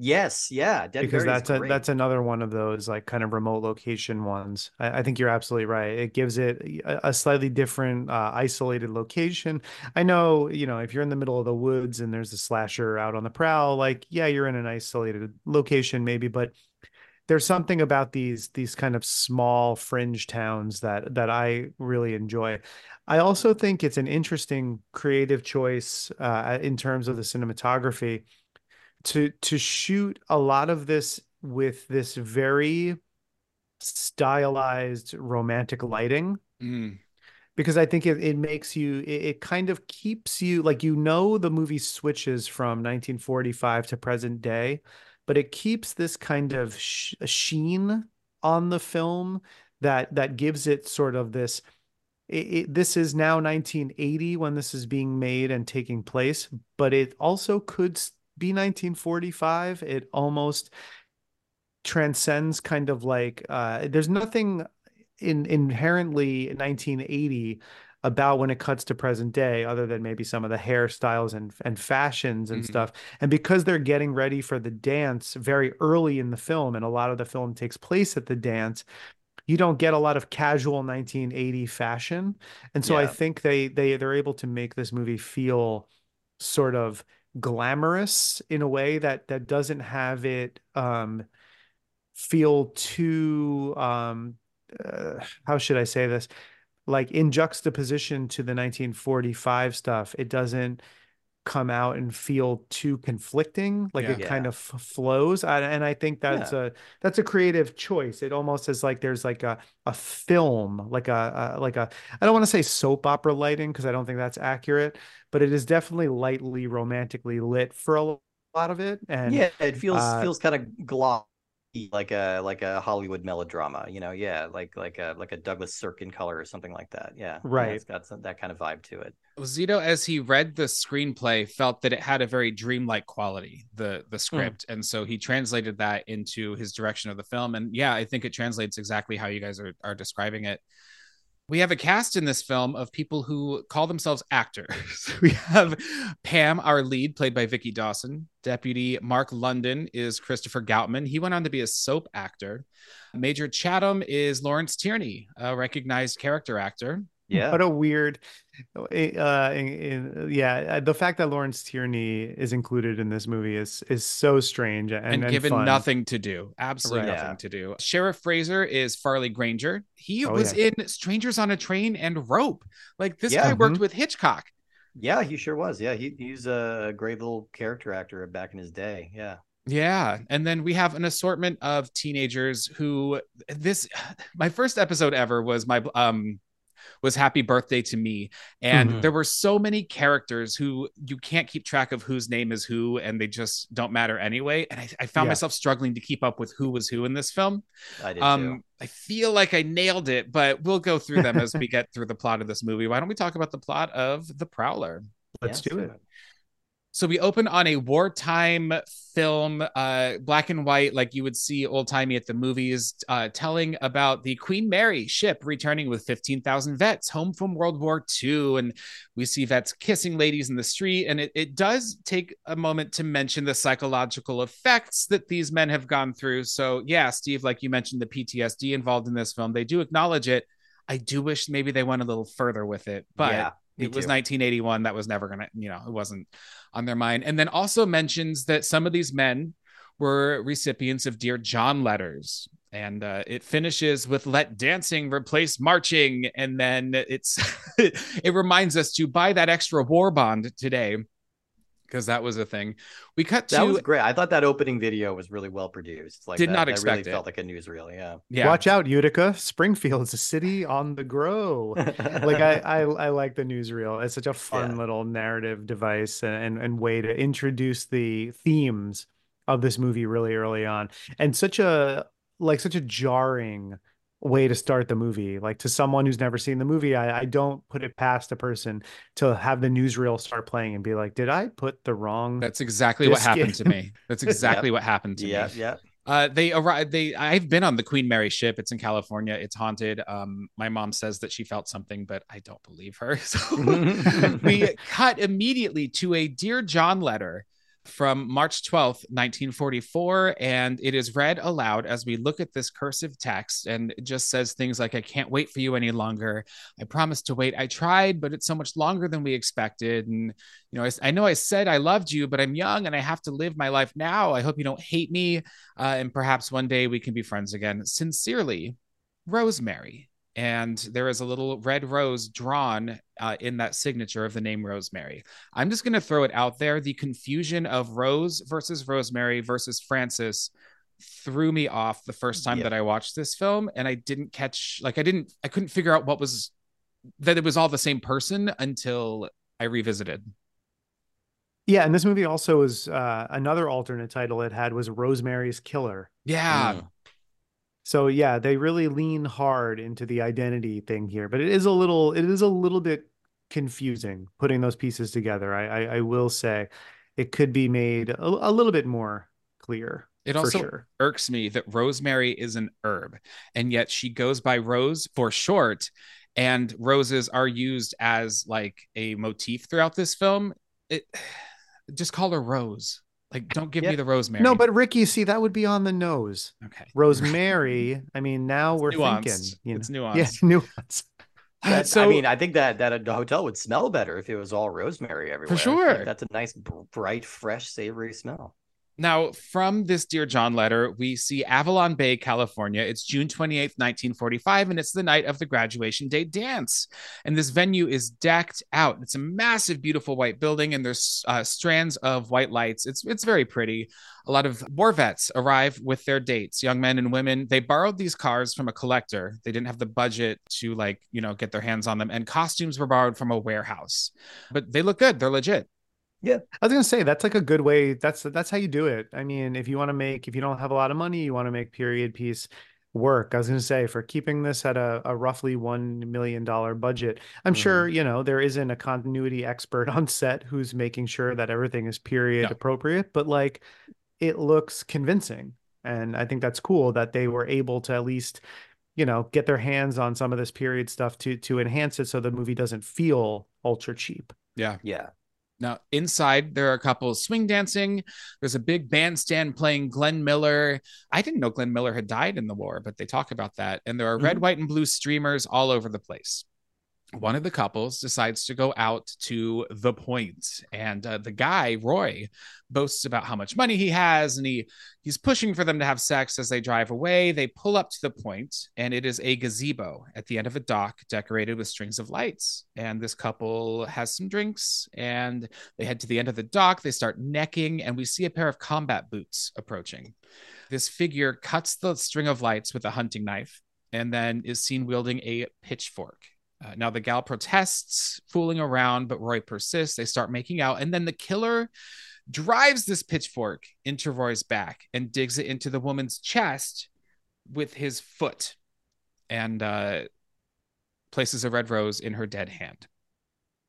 Speaker 3: Yes, yeah,
Speaker 2: Dead because that's a that's another one of those like kind of remote location ones. I, I think you're absolutely right. It gives it a, a slightly different, uh, isolated location. I know, you know, if you're in the middle of the woods and there's a slasher out on the prowl, like yeah, you're in an isolated location maybe, but there's something about these these kind of small fringe towns that that I really enjoy. I also think it's an interesting creative choice uh, in terms of the cinematography to to shoot a lot of this with this very stylized romantic lighting mm. because i think it, it makes you it, it, kind of keeps you like you know the movie switches from 1945 to present day but it keeps this kind of sh- sheen on the film that that gives it sort of this it, this is now 1980 when this is being made and taking place but it also could be 1945 it almost transcends kind of like uh, there's nothing in inherently 1980 about when it cuts to present day other than maybe some of the hairstyles and and fashions and mm-hmm. stuff and because they're getting ready for the dance very early in the film and a lot of the film takes place at the dance you don't get a lot of casual 1980 fashion and so yeah. i think they they they're able to make this movie feel sort of glamorous in a way that that doesn't have it um feel too um uh, how should I say this? Like in juxtaposition to the 1945 stuff it doesn't come out and feel too conflicting like yeah. it yeah. kind of f- flows I, and i think that's yeah. a that's a creative choice it almost is like there's like a a film like a, a like a i don't want to say soap opera lighting because i don't think that's accurate but it is definitely lightly romantically lit for a lot of it and
Speaker 3: yeah it feels uh, feels kind of glossy like a like a Hollywood melodrama, you know, yeah, like like a like a Douglas Sirk in color or something like that. Yeah,
Speaker 2: right.
Speaker 3: Yeah, it's got some, that kind of vibe to it.
Speaker 1: Zito, as he read the screenplay, felt that it had a very dreamlike quality, the the hmm. script, mm. and so he translated that into his direction of the film. And yeah, I think it translates exactly how you guys are are describing it. We have a cast in this film of people who call themselves actors. we have Pam, our lead, played by Vicky Dawson. Deputy Mark London is Christopher Goutman. He went on to be a soap actor. Major Chatham is Lawrence Tierney, a recognized character actor.
Speaker 3: Yeah.
Speaker 2: What a weird, uh, in, in, yeah, the fact that Lawrence Tierney is included in this movie is is so strange and,
Speaker 1: and,
Speaker 2: and
Speaker 1: given
Speaker 2: fun.
Speaker 1: nothing to do, absolutely
Speaker 3: Right.
Speaker 1: nothing
Speaker 3: Yeah.
Speaker 1: to do. Sheriff Fraser is Farley Granger. He
Speaker 2: Oh,
Speaker 1: was
Speaker 2: yeah.
Speaker 1: in Strangers on a Train and Rope. Like this
Speaker 3: Yeah.
Speaker 1: guy worked
Speaker 2: Mhm.
Speaker 1: with Hitchcock.
Speaker 3: Yeah, he sure was. Yeah, he, he's a great little character actor back in his day. Yeah.
Speaker 1: Yeah. And then we have an assortment of teenagers who this my first episode ever was my um was happy birthday to me and
Speaker 2: Mhm.
Speaker 1: there were so many characters who you can't keep track of whose name is who and they just don't matter anyway and i, I found
Speaker 2: Yeah.
Speaker 1: myself struggling to keep up with who was who in this film
Speaker 3: I did
Speaker 1: um i feel like i nailed it but we'll go through them as we get through the plot of this movie why don't we talk about the plot of the prowler.
Speaker 2: Let's
Speaker 3: Yeah,
Speaker 2: do it.
Speaker 1: So we open on a wartime film, uh, black and white, like you would see old timey at the movies, uh, telling about the Queen Mary ship returning with 15,000 vets home from World War II. And we see vets kissing ladies in the street. And it, it does take a moment to mention the psychological effects that these men have gone through. So, yeah, Steve, like you mentioned, the PTSD involved in this film, they do acknowledge it. I do wish maybe they went a little further with it, but
Speaker 3: yeah, me
Speaker 1: it was 1981 that was never gonna you know it wasn't on their mind. And then also mentions that some of these men were recipients of dear john letters. And uh, it finishes with let dancing replace marching. And then it's it reminds us to buy that extra war bond today because that was a thing we cut
Speaker 3: That
Speaker 1: to
Speaker 3: was great. I thought that opening video was really well produced. Like
Speaker 1: Did
Speaker 3: that,
Speaker 1: not
Speaker 3: that
Speaker 1: expect
Speaker 3: really
Speaker 1: it.
Speaker 3: felt like a newsreel. Yeah.
Speaker 1: yeah
Speaker 2: Watch out, Utica. Springfield's a city on the grow. like I, I I like the newsreel. It's such a fun
Speaker 3: Yeah.
Speaker 2: little narrative device and, and and way to introduce the themes of this movie really early on. And such a like such a jarring way to start the movie. Like to someone who's never seen the movie, I, I don't put it past a person to have the newsreel start playing and be like, did I put the wrong
Speaker 1: that's exactly what
Speaker 2: This
Speaker 1: happened to me that's exactly what happened to me
Speaker 3: yeah, yeah.
Speaker 1: Uh, they arrived. They I've been on the Queen Mary ship. It's in California. It's haunted. Um, my mom says that she felt something, but I don't believe her. So we cut immediately to a Dear John letter from March 12th, 1944, and it is read aloud as we look at this cursive text, and it just says things like, "I can't wait for you any longer. I promised to wait. I tried, but it's so much longer than we expected." And you know, I, I know I said I loved you, but I'm young and I have to live my life now. I hope you don't hate me, uh, and perhaps one day we can be friends again. Sincerely, Rosemary. And there is a little red rose drawn uh, in that signature of the name Rosemary. I'm just going to throw it out there. The confusion of Rose versus Rosemary versus Francis threw me off the first time
Speaker 3: Yeah.
Speaker 1: that I watched this film. And I didn't catch, like, I didn't, I couldn't figure out what was, that it was all the same person until I revisited.
Speaker 2: Yeah, and this movie also was uh, another alternate title it had was Rosemary's Killer.
Speaker 1: Yeah.
Speaker 3: Mm.
Speaker 2: So yeah, they really lean hard into the identity thing here, but it is a little it is a little bit confusing putting those pieces together. I I, I will say it could be made a, a little bit more clear.
Speaker 1: It also
Speaker 2: sure.
Speaker 1: irks me that rosemary is an herb and yet she goes by rose for short and roses are used as like a motif throughout this film it just call her rose like don't give me the rosemary
Speaker 2: No, but Ricky, see that would be on the nose.
Speaker 1: okay
Speaker 2: Rosemary. I mean, now we're
Speaker 1: nuanced.
Speaker 2: thinking. You know,
Speaker 1: it's
Speaker 2: yeah,
Speaker 1: nuanced
Speaker 2: nuance.
Speaker 3: That-
Speaker 1: so
Speaker 3: I mean, I think that that a hotel would smell better if it was all rosemary everywhere. For
Speaker 1: sure.
Speaker 3: that's a nice, bright, fresh, savory smell.
Speaker 1: Now, from this Dear John letter, we see Avalon Bay, California. It's June 28th, 1945, and it's the night of the graduation day dance. And this venue is decked out. It's a massive, beautiful white building, and there's uh, strands of white lights. It's, it's very pretty. A lot of war vets arrive with their dates, young men and women. They borrowed these cars from a collector. They didn't have the budget to, like, you know, get their hands on them, and costumes were borrowed from a warehouse. But they look good, they're legit.
Speaker 2: I was gonna say that's like a good way. That's that's how you do it. I mean, if you want to make, if you don't have a lot of money, you want to make period piece work. I was gonna say for keeping this at a, a roughly one million dollar budget, I'm
Speaker 3: Mhm.
Speaker 2: sure you know there isn't a continuity expert on set who's making sure that everything is period
Speaker 1: No.
Speaker 2: appropriate, but like it looks convincing, and I think that's cool that they were able to at least you know, get their hands on some of this period stuff to to enhance it so the movie doesn't feel ultra cheap.
Speaker 1: Yeah.
Speaker 3: Yeah.
Speaker 1: Now, inside, there are a couple swing dancing. There's a big bandstand playing Glenn Miller. I didn't know Glenn Miller had died in the war, but they talk about that. And there are red,
Speaker 3: Mhm.
Speaker 1: white, and blue streamers all over the place. One of the couples decides to go out to the point, and uh, the guy Roy boasts about how much money he has, and he he's pushing for them to have sex as they drive away. They pull up to the point, and it is a gazebo at the end of a dock decorated with strings of lights. And this couple has some drinks, and they head to the end of the dock. They start necking, and we see a pair of combat boots approaching. This figure cuts the string of lights with a hunting knife and then is seen wielding a pitchfork. Uh, now, the gal protests, fooling around, but Roy persists. They start making out, and then the killer drives this pitchfork into Roy's back and digs it into the woman's chest with his foot and uh, places a red rose in her dead hand.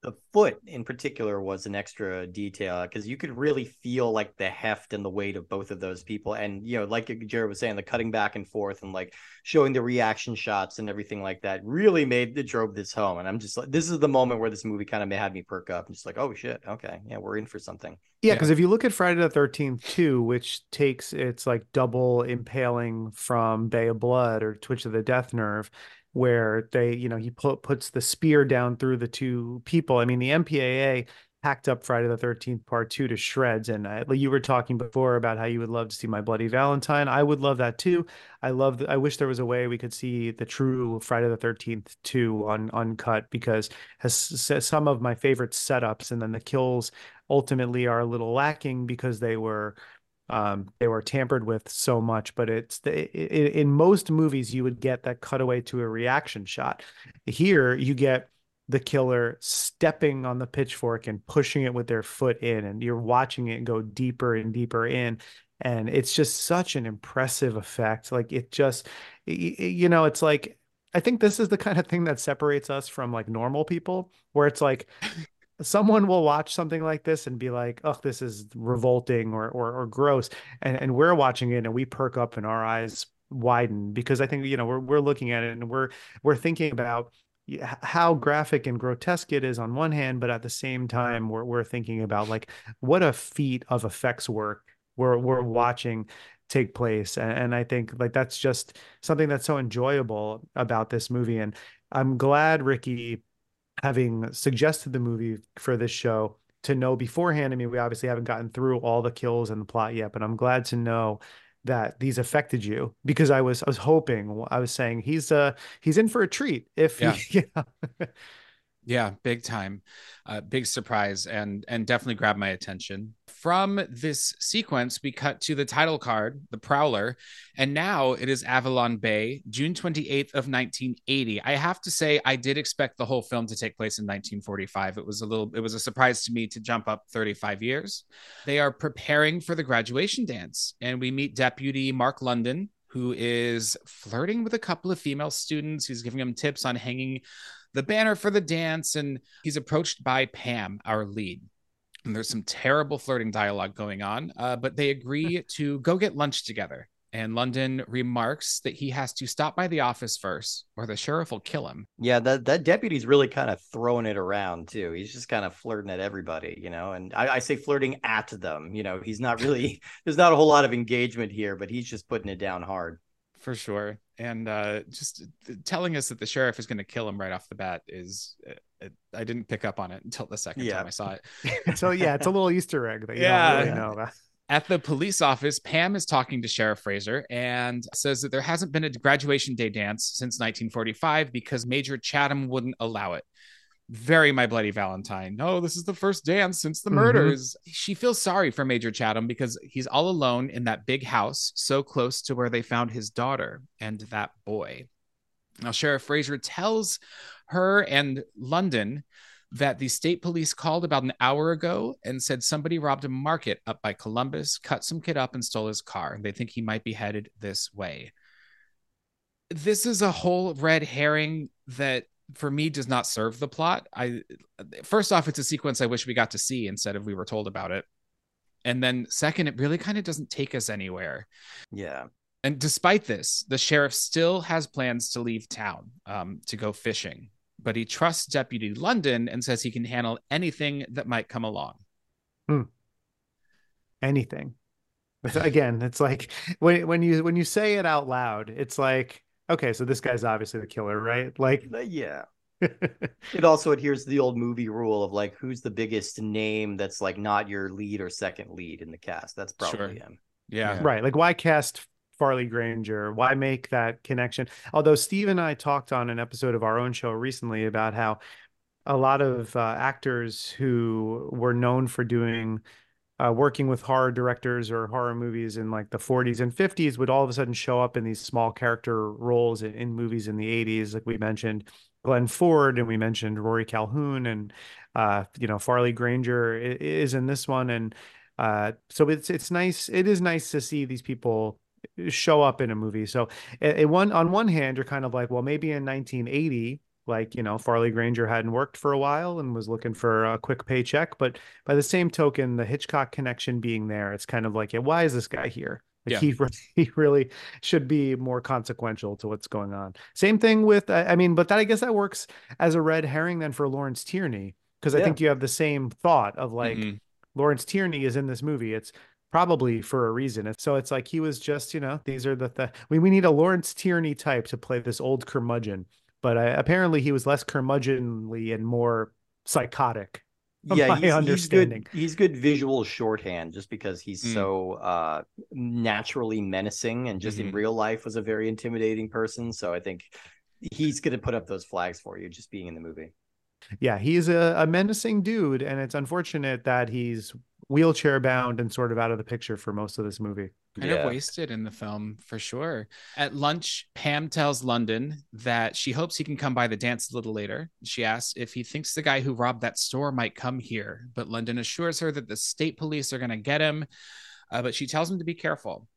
Speaker 3: The foot in particular was an extra detail because you could really feel like the heft and the weight of both of those people. And you know like Jarrod was saying the cutting back and forth and like showing the reaction shots and everything like that really made the drove this home. And i'm just like this is the moment where this movie kind of had me perk up. And just like oh shit. Okay. Yeah we're in for something.
Speaker 2: Yeah,
Speaker 1: Yeah.
Speaker 2: because if you look at Friday the 13th too, which takes its like double impaling from Bay of Blood or Twitch of the Death Nerve, where they, you know, he put puts the spear down through the two people. I mean, the MPAA hacked up Friday the 13th part two to shreds. And I, you were talking before about how you would love to see My Bloody Valentine. I would love that too. I love, I wish there was a way we could see the true Friday the 13th two on uncut because has some of my favorite setups and then the kills ultimately are a little lacking because they were um, they were tampered with so much. But it's the, i in most movies you would get that cutaway to a reaction shot. Here you get the killer stepping on the pitchfork and pushing it with their foot in, and you're watching it go deeper and deeper in. And it's just such an impressive effect. Like it just, you know, it's like I think this is the kind of thing that separates us from like normal people, where it's like someone will watch something like this and be like, "Oh, this is revolting or or, or gross," and and we're watching it and we perk up and our eyes widen because I think you know we're we're looking at it and we're we're thinking about how graphic and grotesque it is on one hand, but at the same time we're we're thinking about like what a feat of effects work we're we're watching take place. And, and I think like that's just something that's so enjoyable about this movie and I'm glad Ricky having suggested the movie for this show to know beforehand. I mean, we obviously haven't gotten through all the kills and the plot yet, but I'm glad to know that these affected you because I was I was hoping I was saying he's uh he's in for a treat if
Speaker 1: Yeah.
Speaker 2: he, know.
Speaker 1: Yeah, big time. Uh, big surprise and and definitely grabbed my attention. From this sequence, we cut to the title card, The Prowler, and now it is Avalon Bay, June 28th of 1980. I have to say I did expect the whole film to take place in 1945. It was a little it was a surprise to me to jump up 35 years. They are preparing for the graduation dance and we meet Deputy Mark London who is flirting with a couple of female students. He's giving them tips on hanging the banner for the dance, and he's approached by Pam, our lead. And there's some terrible flirting dialogue going on, uh, but they agree to go get lunch together. And London remarks that he has to stop by the office first, or the sheriff will kill him.
Speaker 3: yeah that that deputy's really kind of throwing it around too he's just kind of flirting at everybody you know and I, I say flirting at them you know he's not really there's not a whole lot of engagement here but he's just putting it down hard
Speaker 1: for sure. And uh, just telling us that the sheriff is going to kill him right off the bat is, I didn't pick up on it until the second
Speaker 3: Yeah.
Speaker 1: time I saw it.
Speaker 2: so yeah, it's a little Easter egg that you
Speaker 1: Yeah.
Speaker 2: don't really know about.
Speaker 1: At the police office, Pam is talking to Sheriff Fraser and says that there hasn't been a graduation day dance since 1945 because Major Chatham wouldn't allow it. Very My Bloody Valentine. No, this is the first dance since the
Speaker 2: Mhm.
Speaker 1: murders. She feels sorry for Major Chatham because he's all alone in that big house, so close to where they found his daughter and that boy. Now, Sheriff Fraser tells her and London that the state police called about an hour ago and said somebody robbed a market up by Columbus, cut some kid up, and stole his car. And they think he might be headed this way. This is a whole red herring that for me does not serve the plot. I first off, it's a sequence I wish we got to see instead of we were told about it. And then second, it really kind of doesn't take us anywhere.
Speaker 3: yeah
Speaker 1: And despite this, the sheriff still has plans to leave town um, to go fishing, but he trusts Deputy London and says he can handle anything that might come along.
Speaker 2: Hmm. Anything. Again, it's like when when you when you say it out loud, it's like okay, so this guy's obviously the killer, right? Like,
Speaker 3: uh, yeah. it also adheres to the old movie rule of like who's the biggest name that's like not your lead or second lead in the cast. That's probably sure. him.
Speaker 1: Yeah.
Speaker 2: Right. Like why cast Farley Granger? Why make that connection? Although Steve and I talked on an episode of our own show recently about how a lot of uh, actors who were known for doing uh, working with horror directors or horror movies in like the 40s and 50s would all of a sudden show up in these small character roles in, in movies in the 80s like we mentioned Glenn Ford and we mentioned Rory Calhoun and uh, you know Farley Granger is in this one and uh, so it's it's nice it is nice to see these people show up in a movie. So it, it one on one hand, you're kind of like, well, maybe in 1980, like you know, Farley Granger hadn't worked for a while and was looking for a quick paycheck. But by the same token, the Hitchcock connection being there, it's kind of like, yeah, why is this guy here? Like yeah. he really, he really should be more consequential to what's going on. Same thing with, I mean, but that I guess that works as a red herring then for Lawrence Tierney because I yeah. think you have the same thought of like. Mm-hmm. Lawrence Tierney is in this movie. It's probably for a reason. So it's like he was just, you know, these are the, the we, we need a Lawrence Tierney type to play this old curmudgeon. But uh, apparently he was less curmudgeonly and more psychotic.
Speaker 3: Yeah, he's, he's, good. He's good visual shorthand just because he's mm. so uh, naturally menacing and just mm-hmm. in real life was a very intimidating person. So I think he's going to put up those flags for you just being in the movie.
Speaker 2: Yeah, he's a, a menacing dude, and it's unfortunate that he's wheelchair bound and sort of out of the picture for most of this movie.
Speaker 1: Kind yeah. of wasted in the film for sure. At lunch, Pam tells London that she hopes he can come by the dance a little later. She asks if he thinks the guy who robbed that store might come here, but London assures her that the state police are going to get him. Uh, but she tells him to be careful.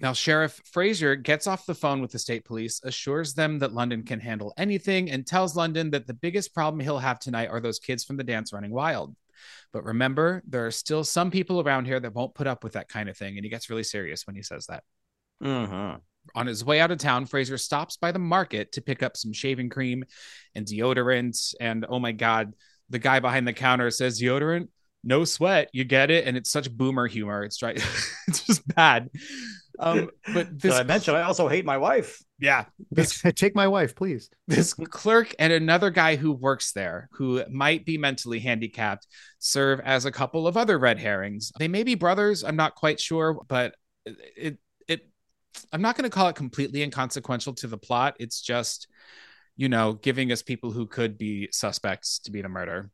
Speaker 1: Now, Sheriff Fraser gets off the phone with the state police, assures them that London can handle anything, and tells London that the biggest problem he'll have tonight are those kids from the dance running wild. But remember, there are still some people around here that won't put up with that kind of thing. And he gets really serious when he says that.
Speaker 3: Mm-hmm.
Speaker 1: On his way out of town, Fraser stops by the market to pick up some shaving cream and deodorant. And oh my God, the guy behind the counter says, Deodorant? No sweat. You get it? And it's such boomer humor. It's right. it's just bad. Um, but
Speaker 3: this, I mentioned I also hate my wife.
Speaker 1: Yeah,
Speaker 2: this, take my wife, please.
Speaker 1: This clerk and another guy who works there, who might be mentally handicapped, serve as a couple of other red herrings. They may be brothers. I'm not quite sure, but it it. I'm not going to call it completely inconsequential to the plot. It's just, you know, giving us people who could be suspects to be in a murder.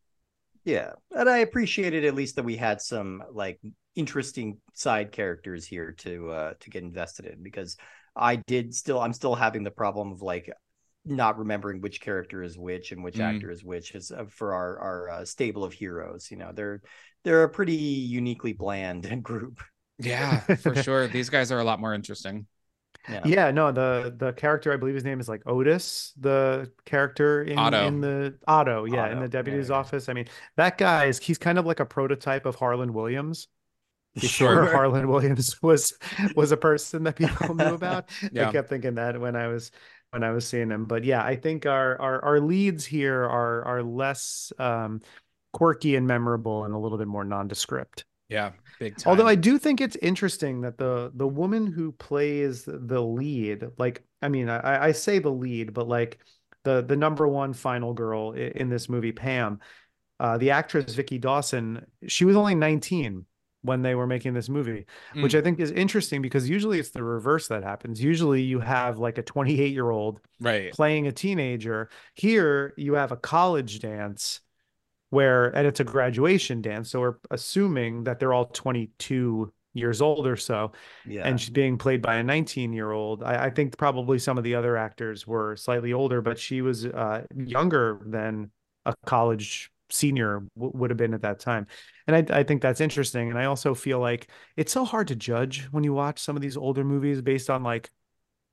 Speaker 3: Yeah, and I appreciated at least that we had some like interesting side characters here to uh to get invested in because I did still I'm still having the problem of like not remembering which character is which and which mm. actor is which is uh, for our our uh, stable of heroes. You know, they're they're a pretty uniquely bland group.
Speaker 1: Yeah, for sure. These guys are a lot more interesting.
Speaker 2: Yeah. yeah. no, the the character I believe his name is like Otis, the character in, Otto. in the Otto, yeah, Otto. in the deputy's yeah, yeah. office. I mean, that guy is he's kind of like a prototype of Harland Williams. Sure, Harland Williams was was a person that people knew about. yeah. I kept thinking that when I was when I was seeing him. But yeah, I think our our our leads here are are less um quirky and memorable and a little bit more nondescript.
Speaker 1: Yeah, big time.
Speaker 2: Although I do think it's interesting that the the woman who plays the lead, like I mean, I, I say the lead, but like the the number one final girl in, in this movie, Pam, uh, the actress Vicky Dawson, she was only 19 when they were making this movie, mm. which I think is interesting because usually it's the reverse that happens. Usually you have like a 28 year old
Speaker 1: right
Speaker 2: playing a teenager. Here you have a college dance where and it's a graduation dance so we're assuming that they're all 22 years old or so yeah and she's being played by a 19 year old I, I, think probably some of the other actors were slightly older but she was uh, younger than a college senior w- would have been at that time and I, I think that's interesting and i also feel like it's so hard to judge when you watch some of these older movies based on like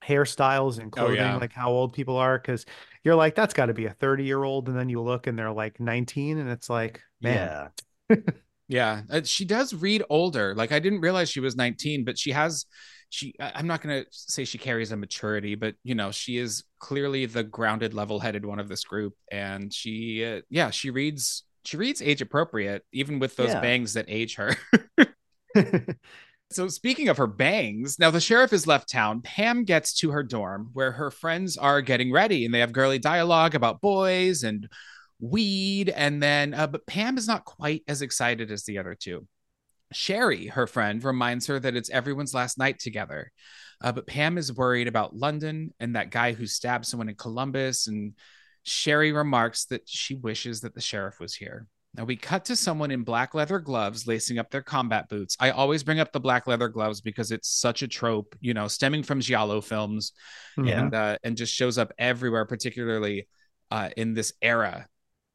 Speaker 2: hairstyles and oh, clothing, oh, yeah. like how old people are, because you're like, that's got to be a 30 year old, and then you look and they're like 19, and it's like, man.
Speaker 3: Yeah.
Speaker 1: Yeah, uh, she does read older. Like I didn't realize she was 19, but she has she I'm not going to say she carries a maturity, but you know, she is clearly the grounded level-headed one of this group and she uh, yeah, she reads she reads age appropriate even with those
Speaker 3: Yeah.
Speaker 1: bangs that age her. So speaking of her bangs, now the sheriff has left town. Pam gets to her dorm where her friends are getting ready and they have girly dialogue about boys and weed and then uh, but Pam is not quite as excited as the other two. Sherry, her friend, reminds her that it's everyone's last night together. Uh, but Pam is worried about London and that guy who stabbed someone in Columbus and Sherry remarks that she wishes that the sheriff was here. Now we cut to someone in black leather gloves lacing up their combat boots. I always bring up the black leather gloves because it's such a trope, you know, stemming from giallo films
Speaker 2: Yeah.
Speaker 1: and uh, and just shows up everywhere, particularly uh, in this era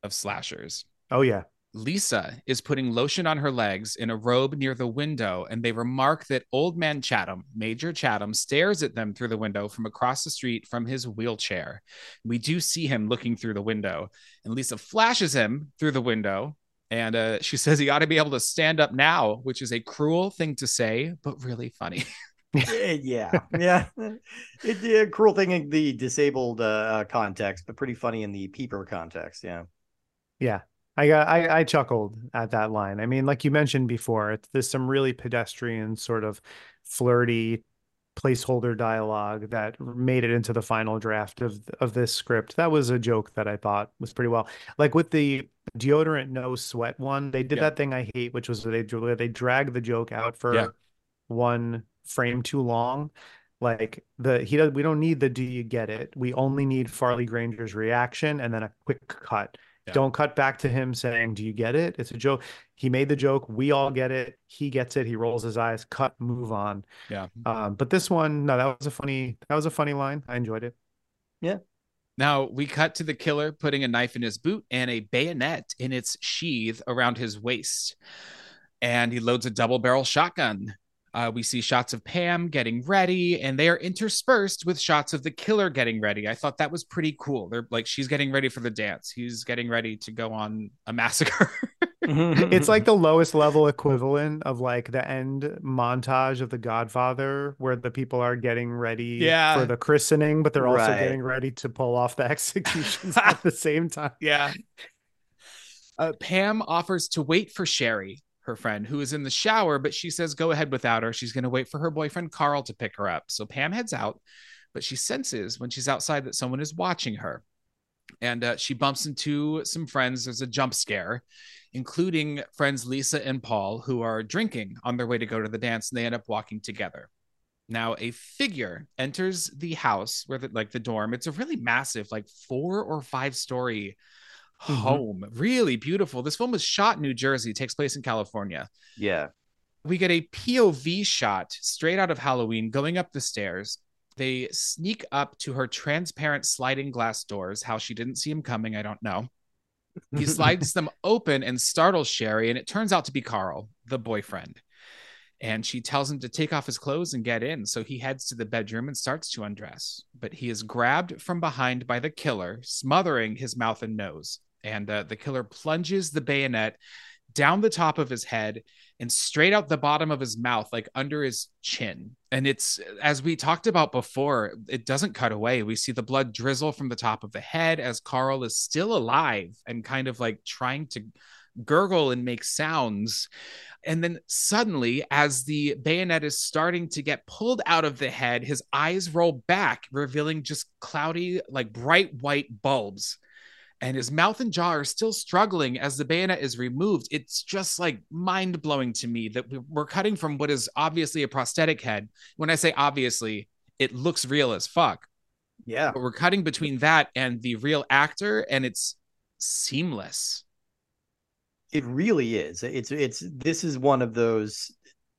Speaker 1: of slashers.
Speaker 2: Oh yeah.
Speaker 1: Lisa is putting lotion on her legs in a robe near the window, and they remark that old man Chatham, Major Chatham, stares at them through the window from across the street from his wheelchair. We do see him looking through the window, and Lisa flashes him through the window. And uh, she says he ought to be able to stand up now, which is a cruel thing to say, but really funny.
Speaker 3: Eh, yeah, yeah. It, yeah, cruel thing in the disabled uh, uh, context, but pretty funny in the peeper context. Yeah.
Speaker 2: Yeah. I got I, I chuckled at that line. I mean, like you mentioned before, it's there's some really pedestrian sort of flirty placeholder dialogue that made it into the final draft of of this script. That was a joke that I thought was pretty well. Like with the deodorant no sweat one, they did
Speaker 1: Yeah.
Speaker 2: that thing I hate, which was they they dragged the joke out for
Speaker 1: Yeah.
Speaker 2: one frame too long. Like the he does we don't need the do you get it? We only need Farley Granger's reaction and then a quick cut.
Speaker 1: Yeah.
Speaker 2: Don't cut back to him saying, Do you get it? It's a joke. He made the joke. We all get it. He gets it. He rolls his eyes, cut, move on.
Speaker 1: Yeah.
Speaker 2: Um, but this one, no, that was a funny, that was a funny line. I enjoyed it. Yeah.
Speaker 1: Now we cut to the killer putting a knife in his boot and a bayonet in its sheath around his waist. And he loads a double barrel shotgun. Uh, we see shots of Pam getting ready, and they are interspersed with shots of the killer getting ready. I thought that was pretty cool. They're like, she's getting ready for the dance. He's getting ready to go on a massacre.
Speaker 2: It's like the lowest level equivalent of like the end montage of The Godfather, where the people are getting ready
Speaker 1: Yeah.
Speaker 2: for the christening, but they're also
Speaker 3: Right.
Speaker 2: getting ready to pull off the executions at the same time.
Speaker 1: Yeah. Uh, Pam offers to wait for Sherry, her friend, who is in the shower, but she says go ahead without her. She's going to wait for her boyfriend Carl to pick her up. So Pam heads out, but she senses when she's outside that someone is watching her. And uh, she bumps into some friends. There's a jump scare, including friends Lisa and Paul, who are drinking on their way to go to the dance, and they end up walking together. Now, a figure enters the house where, the, like the dorm, it's a really massive, like four or five story
Speaker 2: Mhm.
Speaker 1: home. Really beautiful. This film was shot in New Jersey, takes place in California.
Speaker 3: yeah.
Speaker 1: We get a POV shot straight out of Halloween going up the stairs. They sneak up to her transparent sliding glass doors. How she didn't see him coming, I don't know. He slides them open and startles Sherry, and it turns out to be Carl, the boyfriend. And she tells him to take off his clothes and get in. So he heads to the bedroom and starts to undress. But he is grabbed from behind by the killer, smothering his mouth and nose. And uh, the killer plunges the bayonet down the top of his head and straight out the bottom of his mouth, like under his chin. And it's, as we talked about before, it doesn't cut away. We see the blood drizzle from the top of the head as Carl is still alive and kind of like trying to gurgle and make sounds. And then suddenly, as the bayonet is starting to get pulled out of the head, his eyes roll back, revealing just cloudy, like bright white bulbs. And his mouth and jaw are still struggling as the bayonet is removed. It's just like mind blowing to me that we- we're cutting from what is obviously a prosthetic head. When I say obviously, it looks real as fuck
Speaker 3: Yeah.
Speaker 1: but we're cutting between that and the real actor and it's seamless
Speaker 3: It really is. It's it's this is one of those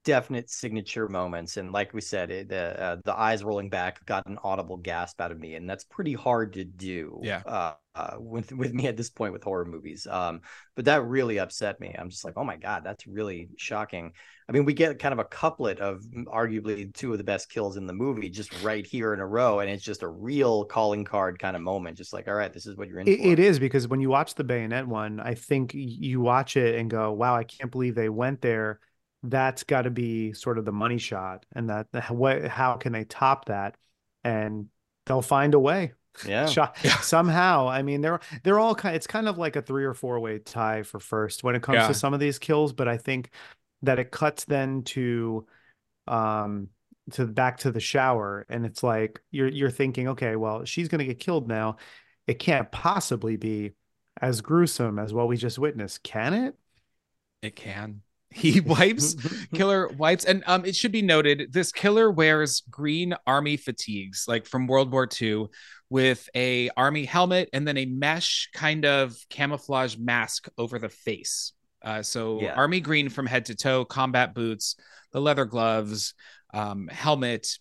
Speaker 3: definite signature moments and like we said it, the uh, the eyes rolling back got an audible gasp out of me and that's pretty hard to do
Speaker 1: yeah.
Speaker 3: uh, uh, with with me at this point with horror movies um but that really upset me. I'm just like oh my god that's really shocking. I mean we get kind of a couplet of arguably two of the best kills in the movie just right here in a row and it's just a real calling card kind of moment just like all right this is what you're in
Speaker 2: it, it is because when you watch the bayonet one i think you watch it and go wow i can't believe they went there that's got to be sort of the money shot and that what how can they top that and they'll find a way
Speaker 3: yeah.
Speaker 2: shot
Speaker 1: Yeah.
Speaker 2: somehow i mean they're they're all kind it's kind of like a three or four way tie for first when it comes
Speaker 1: Yeah.
Speaker 2: to some of these kills but i think that it cuts then to um to back to the shower and it's like you're you're thinking okay well she's going to get killed now it can't possibly be as gruesome as what we just witnessed can it
Speaker 1: it can he wipes killer wipes and um it should be noted this killer wears green army fatigues like from world war ii with a army helmet and then a mesh kind of camouflage mask over the face. Uh, so
Speaker 3: Yeah.
Speaker 1: army green from head to toe combat boots the leather gloves um, helmet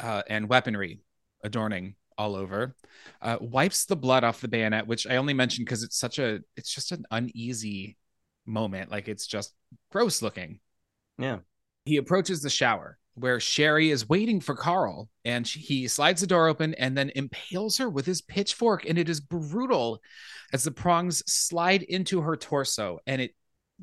Speaker 1: uh, and weaponry adorning all over. Uh, wipes the blood off the bayonet which i only mentioned because it's such a it's just an uneasy moment. Like it's just gross looking
Speaker 3: yeah
Speaker 1: he approaches the shower where Sherry is waiting for Carl and she, he slides the door open and then impales her with his pitchfork. And it is brutal as the prongs slide into her torso and it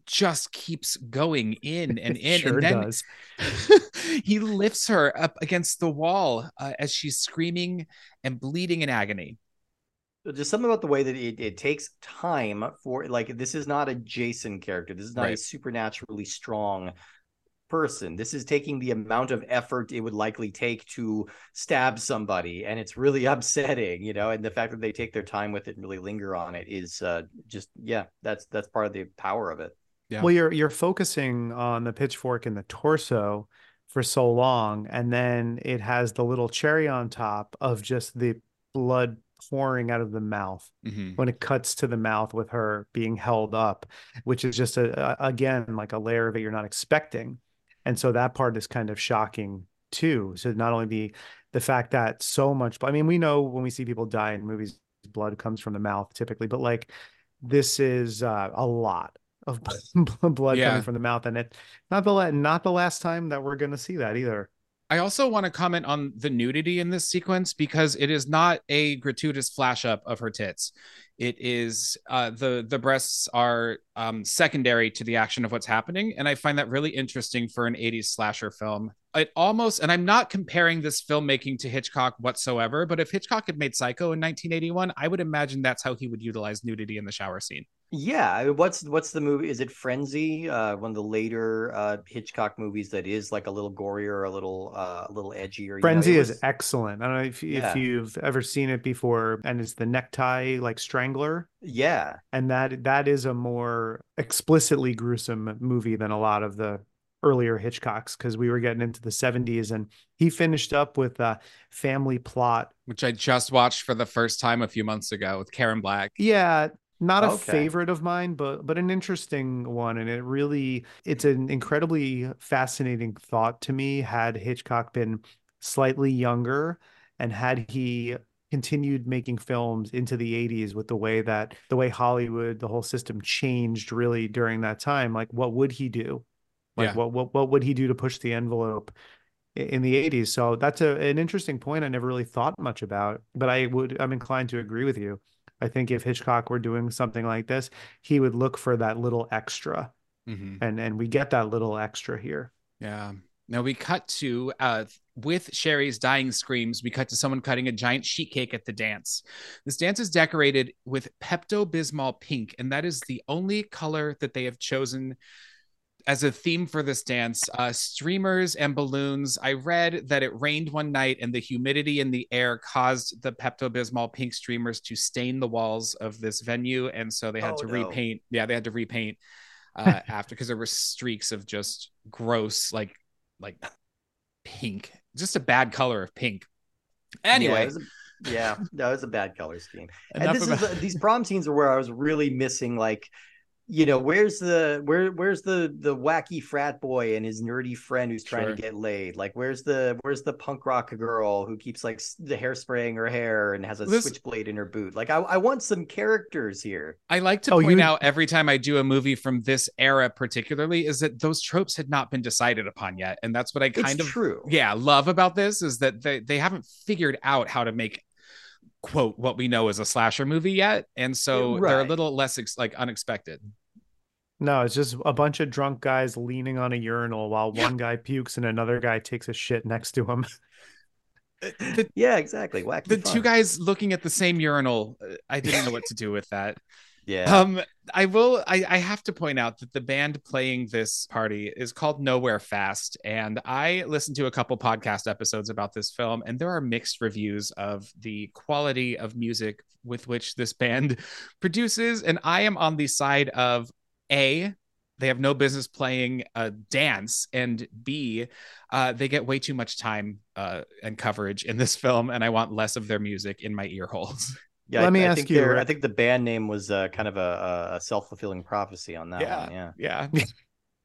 Speaker 1: just keeps going in and in.
Speaker 2: sure
Speaker 1: and then
Speaker 2: does
Speaker 1: he lifts her up against the wall uh, as she's screaming and bleeding in agony.
Speaker 3: Just something about the way that it, it takes time for like this is not a jason character. This is not a supernaturally strong person. This is taking the amount of effort it would likely take to stab somebody and it's really upsetting you know and the fact that they take their time with it and really linger on it is uh just yeah that's that's part of the power of it.
Speaker 1: Yeah.
Speaker 2: Well, you're you're focusing on the pitchfork and the torso for so long, and then it has the little cherry on top of just the blood pouring out of the mouth
Speaker 1: Mhm.
Speaker 2: when it cuts to the mouth with her being held up, which is just a, a again like a layer that you're not expecting, and so that part is kind of shocking too. So not only the the fact that so much, I mean, we know when we see people die in movies, blood comes from the mouth typically, but like this is uh, a lot of blood
Speaker 1: Yeah.
Speaker 2: coming from the mouth, and it not the not the last time that we're gonna see that either.
Speaker 1: I also want to comment on the nudity in this sequence because it is not a gratuitous flash up of her tits. It is uh, the the breasts are um, secondary to the action of what's happening, and I find that really interesting for an '80s slasher film. It almost, and I'm not comparing this filmmaking to Hitchcock whatsoever, but if Hitchcock had made Psycho in 1981, I would imagine that's how he would utilize nudity in the shower scene.
Speaker 3: Yeah I mean, what's what's the movie is it frenzy uh one of the later uh hitchcock movies that is like a little gorier a little uh a little edgier you know,
Speaker 2: Frenzy is excellent. I don't know if
Speaker 3: Yeah.
Speaker 2: if you've ever seen it before, and it's the necktie like strangler.
Speaker 3: yeah
Speaker 2: and that that is a more explicitly gruesome movie than a lot of the earlier Hitchcocks because we were getting into the 70s and he finished up with a family plot.
Speaker 1: Which I just watched for the first time a few months ago with Karen Black.
Speaker 2: Yeah, not a
Speaker 3: Okay.
Speaker 2: favorite of mine, but but an interesting one and it really it's an incredibly fascinating thought to me had Hitchcock been slightly younger and had he continued making films into the 80s with the way that the way Hollywood the whole system changed really during that time like what would he do like
Speaker 1: Yeah.
Speaker 2: what, what what would he do to push the envelope in the 80s so that's a, an interesting point I never really thought much about but I would I'm inclined to agree with you I think if Hitchcock were doing something like this he would look for that little extra
Speaker 1: Mhm.
Speaker 2: and and we get that little extra here
Speaker 1: Yeah. Now we cut to uh with Sherry's dying screams, we cut to someone cutting a giant sheet cake at the dance. This dance is decorated with Pepto Bismol pink, and that is the only color that they have chosen as a theme for this dance. Uh, streamers and balloons. I read that it rained one night, and the humidity in the air caused the Pepto Bismol pink streamers to stain the walls of this venue, and so they had
Speaker 3: Oh,
Speaker 1: to
Speaker 3: no.
Speaker 1: repaint. Yeah, they had to repaint uh, after because there were streaks of just gross, like like pink, just a bad color of pink. Anyway,
Speaker 3: yeah, that was a bad color scheme.
Speaker 1: enough
Speaker 3: and this
Speaker 1: about-
Speaker 3: is the, these prom scenes are where I was really missing like you know where's the where where's the the wacky frat boy and his nerdy friend who's trying
Speaker 1: Sure.
Speaker 3: to get laid? Like where's the where's the punk rock girl who keeps like s- the hairspraying her hair and has a
Speaker 1: This-
Speaker 3: switchblade in her boot? Like I, I want some characters here.
Speaker 1: I like to
Speaker 2: Oh,
Speaker 1: point
Speaker 2: you-
Speaker 1: out every time I do a movie from this era, particularly, is that those tropes had not been decided upon yet, and that's what I kind
Speaker 3: it's
Speaker 1: of
Speaker 3: true.
Speaker 1: yeah love about this is that they they haven't figured out how to make quote what we know as a slasher movie yet, and so they're a little less ex- like unexpected.
Speaker 2: No, it's just a bunch of drunk guys leaning on a urinal while
Speaker 1: Yeah.
Speaker 2: one guy pukes and another guy takes a shit next to him.
Speaker 1: The,
Speaker 3: yeah exactly wacky
Speaker 1: the
Speaker 3: fun.
Speaker 1: two guys looking at the same urinal, uh, I didn't know what to do with that.
Speaker 3: Yeah
Speaker 1: Um, I will. I, I have to point out that the band playing this party is called Nowhere Fast, and I listened to a couple podcast episodes about this film, and there are mixed reviews of the quality of music with which this band produces, and I am on the side of a. They have no business playing a dance, and B, uh, they get way too much time uh, and coverage in this film, and I want less of their music in my ear holes.
Speaker 3: yeah
Speaker 2: Let
Speaker 3: I,
Speaker 2: me
Speaker 3: I
Speaker 2: ask
Speaker 3: think
Speaker 2: you,
Speaker 3: they're- i think the band name was uh, kind of a, a self-fulfilling prophecy on that
Speaker 1: Yeah.
Speaker 3: one yeah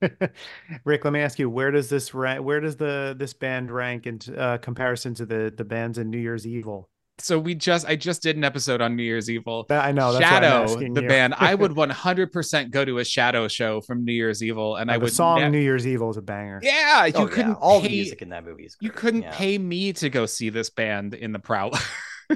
Speaker 1: Yeah,
Speaker 2: Rick, let me ask you, where does this rank? Where does the this band rank in uh, comparison to the the bands in New Year's Evil?
Speaker 1: so we just I just did an episode on New Year's Evil.
Speaker 2: That, I know. That's
Speaker 1: Shadow, the
Speaker 2: you.
Speaker 1: band. I would 100% go to a Shadow show from New Year's Evil, and
Speaker 2: Uh,
Speaker 1: I
Speaker 2: the
Speaker 1: would
Speaker 2: song
Speaker 1: ne-
Speaker 2: New Year's Evil is a banger.
Speaker 1: Yeah, you
Speaker 3: Oh, yeah,
Speaker 1: couldn't
Speaker 3: all the
Speaker 1: pay,
Speaker 3: music in that movie is
Speaker 1: you couldn't
Speaker 3: Yeah.
Speaker 1: pay me to go see this band in the Prowler.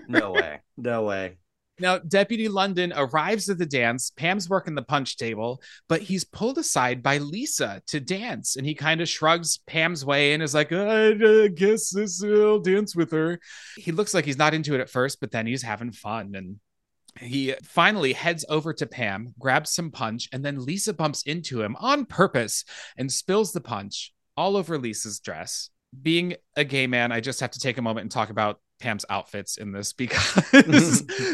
Speaker 3: no way no way
Speaker 1: Now, Deputy London arrives at the dance. Pam's working the punch table, but he's pulled aside by Lisa to dance. And he kind of shrugs Pam's way and is like, I guess this will dance with her. He looks like he's not into it at first, but then he's having fun. And he finally heads over to Pam, grabs some punch, and then Lisa bumps into him on purpose and spills the punch all over Lisa's dress. Being a gay man, I just have to take a moment and talk about Pam's outfits in this because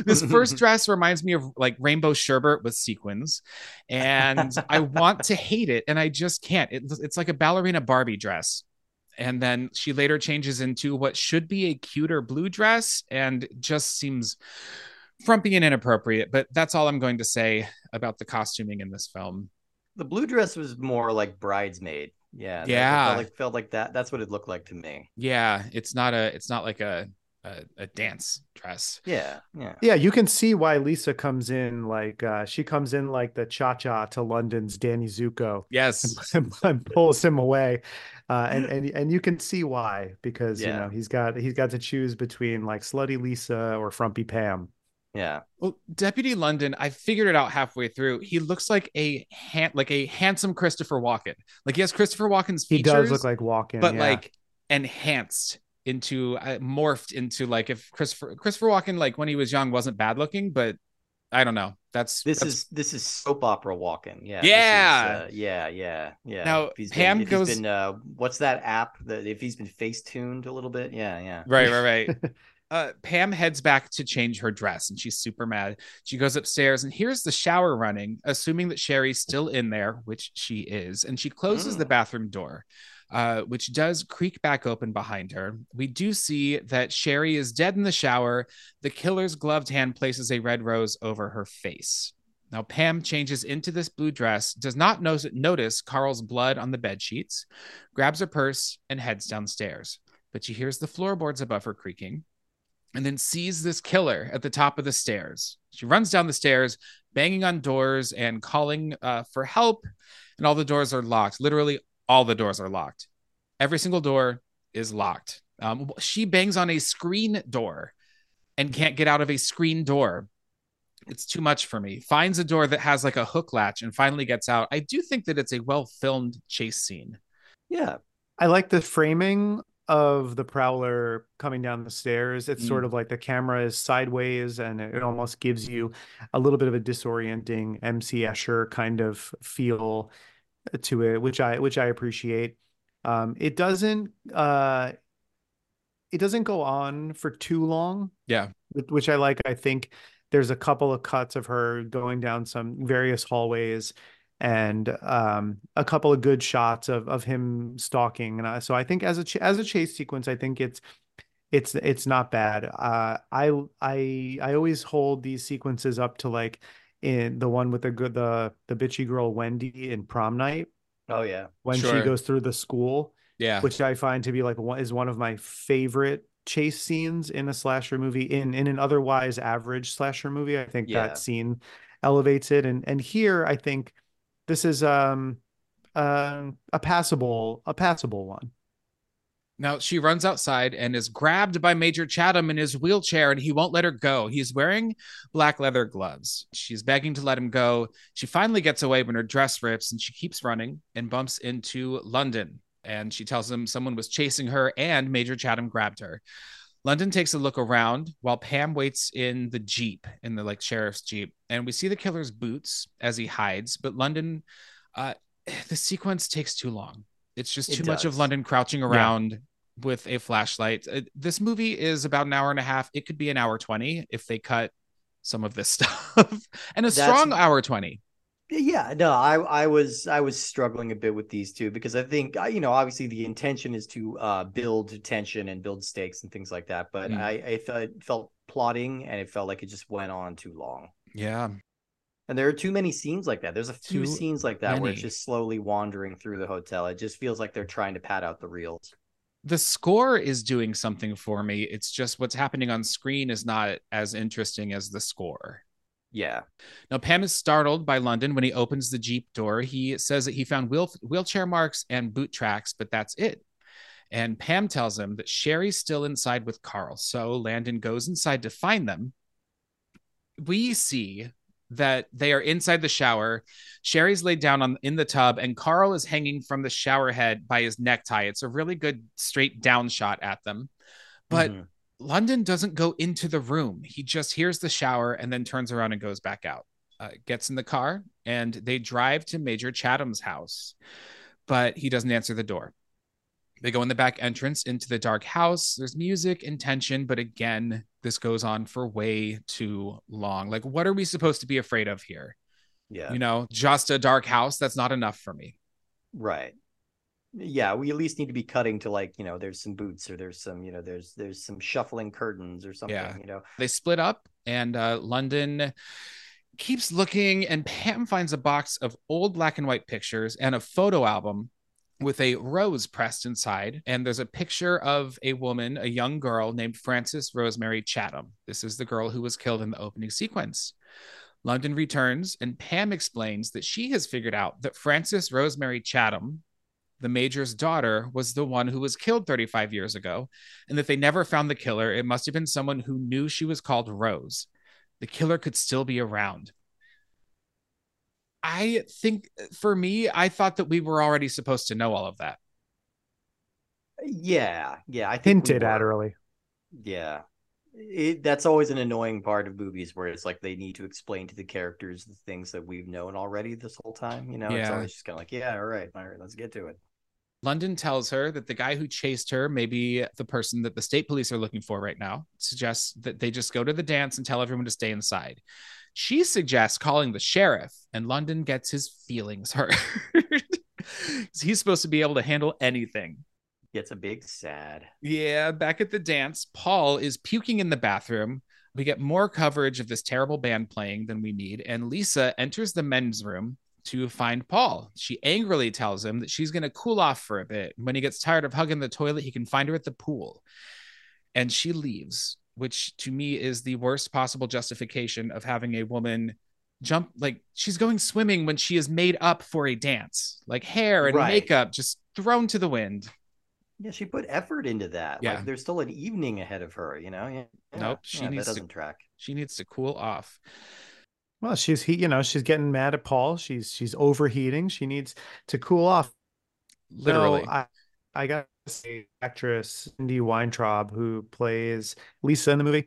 Speaker 1: this first dress reminds me of like rainbow sherbet with sequins and i want to hate it and i just can't. It, it's like a ballerina barbie dress and then she later changes into what should be a cuter blue dress and just seems frumpy and inappropriate but that's all i'm going to say about the costuming in this film.
Speaker 3: The blue dress was more like bridesmaid. Yeah
Speaker 1: Yeah.
Speaker 3: felt like felt like that. That's what it looked like to me.
Speaker 1: Yeah it's not a it's not like a a, a dance dress
Speaker 3: yeah yeah
Speaker 2: Yeah, you can see why Lisa comes in like uh, she comes in like the cha cha to London's Danny Zuko
Speaker 1: yes
Speaker 2: and, and pulls him away, uh, and and and you can see why because you know he's got he's got to choose between like slutty Lisa or frumpy Pam.
Speaker 3: yeah
Speaker 1: Well, Deputy London, I figured it out halfway through. He looks like a han- like a handsome Christopher Walken. Like he has Christopher Walken's
Speaker 2: He does look like Walken,
Speaker 1: but
Speaker 2: yeah.
Speaker 1: like enhanced into uh, morphed into like if Christopher Christopher Walken like when he was young wasn't bad looking, but I don't know. That's
Speaker 3: this
Speaker 1: that's-
Speaker 3: is this is soap opera Walken yeah this is,
Speaker 1: Yeah.
Speaker 3: uh, yeah yeah yeah
Speaker 1: Now, Pam
Speaker 3: been, if
Speaker 1: goes-
Speaker 3: been uh what's that app that if he's been face tuned a little bit yeah yeah
Speaker 1: right, right, right. uh, Pam heads back to change her dress and she's super mad. She goes upstairs and here's the shower running, assuming that Sherry's still in there, which she is. And she closes the
Speaker 3: Mm.
Speaker 1: bathroom door, uh, which does creak back open behind her. We do see that Sherry is dead in the shower. The killer's gloved hand places a red rose over her face. Now, Pam changes into this blue dress, does not no- notice Carl's blood on the bed sheets, grabs her purse, and heads downstairs. But she hears the floorboards above her creaking and then sees this killer at the top of the stairs. She runs down the stairs, banging on doors and calling uh, for help, and all the doors are locked. Literally, all the doors are locked. Every single door is locked. Um, she bangs on a screen door and can't get out of a screen door. It's too much for me. Finds a door that has like a hook latch and finally gets out. I do think that it's a well filmed chase scene.
Speaker 3: yeah
Speaker 2: I like the framing of the prowler coming down the stairs. It's
Speaker 1: Mm.
Speaker 2: sort of like the camera is sideways and it almost gives you a little bit of a disorienting MC Escher kind of feel to it, which I which I appreciate. Um, it doesn't uh, it doesn't go on for too long.
Speaker 1: Yeah.
Speaker 2: which I like. I think there's a couple of cuts of her going down some various hallways and um, a couple of good shots of of him stalking. And I, so I think as a ch- as a chase sequence, I think it's it's it's not bad. Uh, I I I always hold these sequences up to like in the one with the good the the bitchy girl Wendy in Prom Night
Speaker 3: Oh yeah.
Speaker 2: when
Speaker 1: Sure.
Speaker 2: she goes through the school,
Speaker 1: Yeah.
Speaker 2: which I find to be like one is one of my favorite chase scenes in a slasher movie in in an otherwise average slasher movie. I think
Speaker 3: Yeah.
Speaker 2: that scene elevates it and and here I think this is um um a passable a passable one.
Speaker 1: Now she runs outside and is grabbed by Major Chatham in his wheelchair, and he won't let her go. He's wearing black leather gloves. She's begging to let him go. She finally gets away when her dress rips, and she keeps running and bumps into London. And she tells him someone was chasing her, and Major Chatham grabbed her. London takes a look around while Pam waits in the Jeep, in the like sheriff's Jeep. And we see the killer's boots as he hides, but London, uh, the sequence takes too long. It's just
Speaker 3: It
Speaker 1: too much of. London crouching around with a flashlight. Uh, this movie is about an hour and a half. It could be an hour 20 if they cut some of this stuff and a
Speaker 3: That's-
Speaker 1: strong hour 20.
Speaker 3: Yeah, no, I I was I was struggling a bit with these two because I think you know obviously the intention is to uh, build tension and build stakes and things like that, but
Speaker 1: Mm.
Speaker 3: I I felt, felt plotting and it felt like it just went on too long.
Speaker 1: Yeah.
Speaker 3: And there are too many scenes like that. There's a few
Speaker 1: Too
Speaker 3: scenes like that where it's just slowly wandering through the hotel. It just feels like they're trying to pad out the reels.
Speaker 1: The score is doing something for me. It's just what's happening on screen is not as interesting as the score.
Speaker 3: Yeah.
Speaker 1: Now, Pam is startled by London when he opens the Jeep door. He says that he found wheel- wheelchair marks and boot tracks, but that's it. And Pam tells him that Sherry's still inside with Carl. So London goes inside to find them. We see that they are inside the shower. Sherry's laid down on in the tub, and Carl is hanging from the shower head by his necktie. It's a really good straight down shot at them. But
Speaker 3: Mhm.
Speaker 1: London doesn't go into the room. He just hears the shower and then turns around and goes back out. Uh, gets in the car and they drive to Major Chatham's house, but he doesn't answer the door. They go in the back entrance into the dark house. There's music and tension, but again, this goes on for way too long. Like, what are we supposed to be afraid of here?
Speaker 3: yeah.
Speaker 1: You know, just a dark house. That's not enough for me.
Speaker 3: Right. Yeah, we at least need to be cutting to like, you know, there's some boots or there's some, you know, there's there's some shuffling curtains or something,
Speaker 1: Yeah.
Speaker 3: you know.
Speaker 1: They split up, and uh, London keeps looking, and Pam finds a box of old black and white pictures and a photo album with a rose pressed inside. And there's a picture of a woman, a young girl named Frances Rosemary Chatham. This is the girl who was killed in the opening sequence. London returns, and Pam explains that she has figured out that Frances Rosemary Chatham, the major's daughter, was the one who was killed 35 years ago, and that they never found the killer. It must have been someone who knew she was called Rose. The killer could still be around. I think uh, for me, I thought that we were already supposed to know all of that.
Speaker 3: Yeah, yeah, I think we
Speaker 2: Hinted at early.
Speaker 3: Yeah. It, that's always an annoying part of movies where it's like they need to explain to the characters the things that we've known already this whole time. You know, it's always just kind of like, yeah, all right, all right, let's get to it.
Speaker 1: London tells her that the guy who chased her may be the person that the state police are looking for right now. Suggests that they just go to the dance and tell everyone to stay inside. She suggests calling the sheriff, and London gets his feelings hurt. He's supposed to be able to handle anything.
Speaker 3: Gets a big sad.
Speaker 1: Yeah, back at the dance, Paul is puking in the bathroom. We get more coverage of this terrible band playing than we need, and Lisa enters the men's room to find Paul. She angrily tells him that she's going to cool off for a bit. When he gets tired of hugging the toilet, he can find her at the pool. And she leaves, which to me is the worst possible justification of having a woman jump like she's going swimming when she is made up for a dance. Like hair and
Speaker 3: Right.
Speaker 1: makeup just thrown to the wind.
Speaker 3: Yeah, she put effort into that.
Speaker 1: Yeah.
Speaker 3: Like there's still an evening ahead of her, you know? Yeah. yeah.
Speaker 1: Nope, she
Speaker 3: yeah,
Speaker 1: needs
Speaker 3: that
Speaker 1: to-
Speaker 3: doesn't track.
Speaker 1: She needs to cool off.
Speaker 2: Well, she's he, you know, she's getting mad at Paul. She's she's overheating. She needs to cool off.
Speaker 1: Literally.
Speaker 2: So I, I got to say, actress Cindy Weintraub, who plays Lisa in the movie.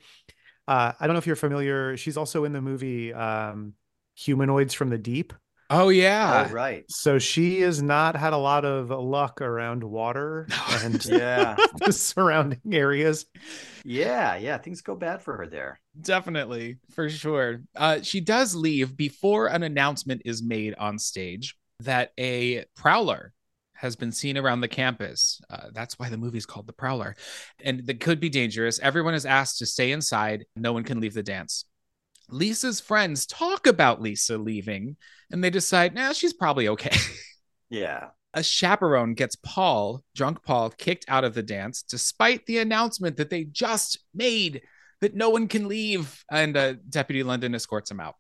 Speaker 2: Uh, I don't know if you're familiar. She's also in the movie um, Humanoids from the Deep.
Speaker 1: oh yeah.
Speaker 3: oh, right.
Speaker 2: So she has not had a lot of luck around water and
Speaker 3: Yeah.
Speaker 2: the surrounding areas.
Speaker 3: yeah. Yeah. Things go bad for her there.
Speaker 1: Definitely, for sure. Uh, she does leave before an announcement is made on stage that a prowler has been seen around the campus. Uh, that's why the movie's called The Prowler. And that could be dangerous. Everyone is asked to stay inside. No one can leave the dance. Lisa's friends talk about Lisa leaving and they decide, nah, she's probably okay.
Speaker 3: Yeah.
Speaker 1: a chaperone gets Paul, drunk Paul, kicked out of the dance despite the announcement that they just made that no one can leave. And uh, Deputy London escorts him out.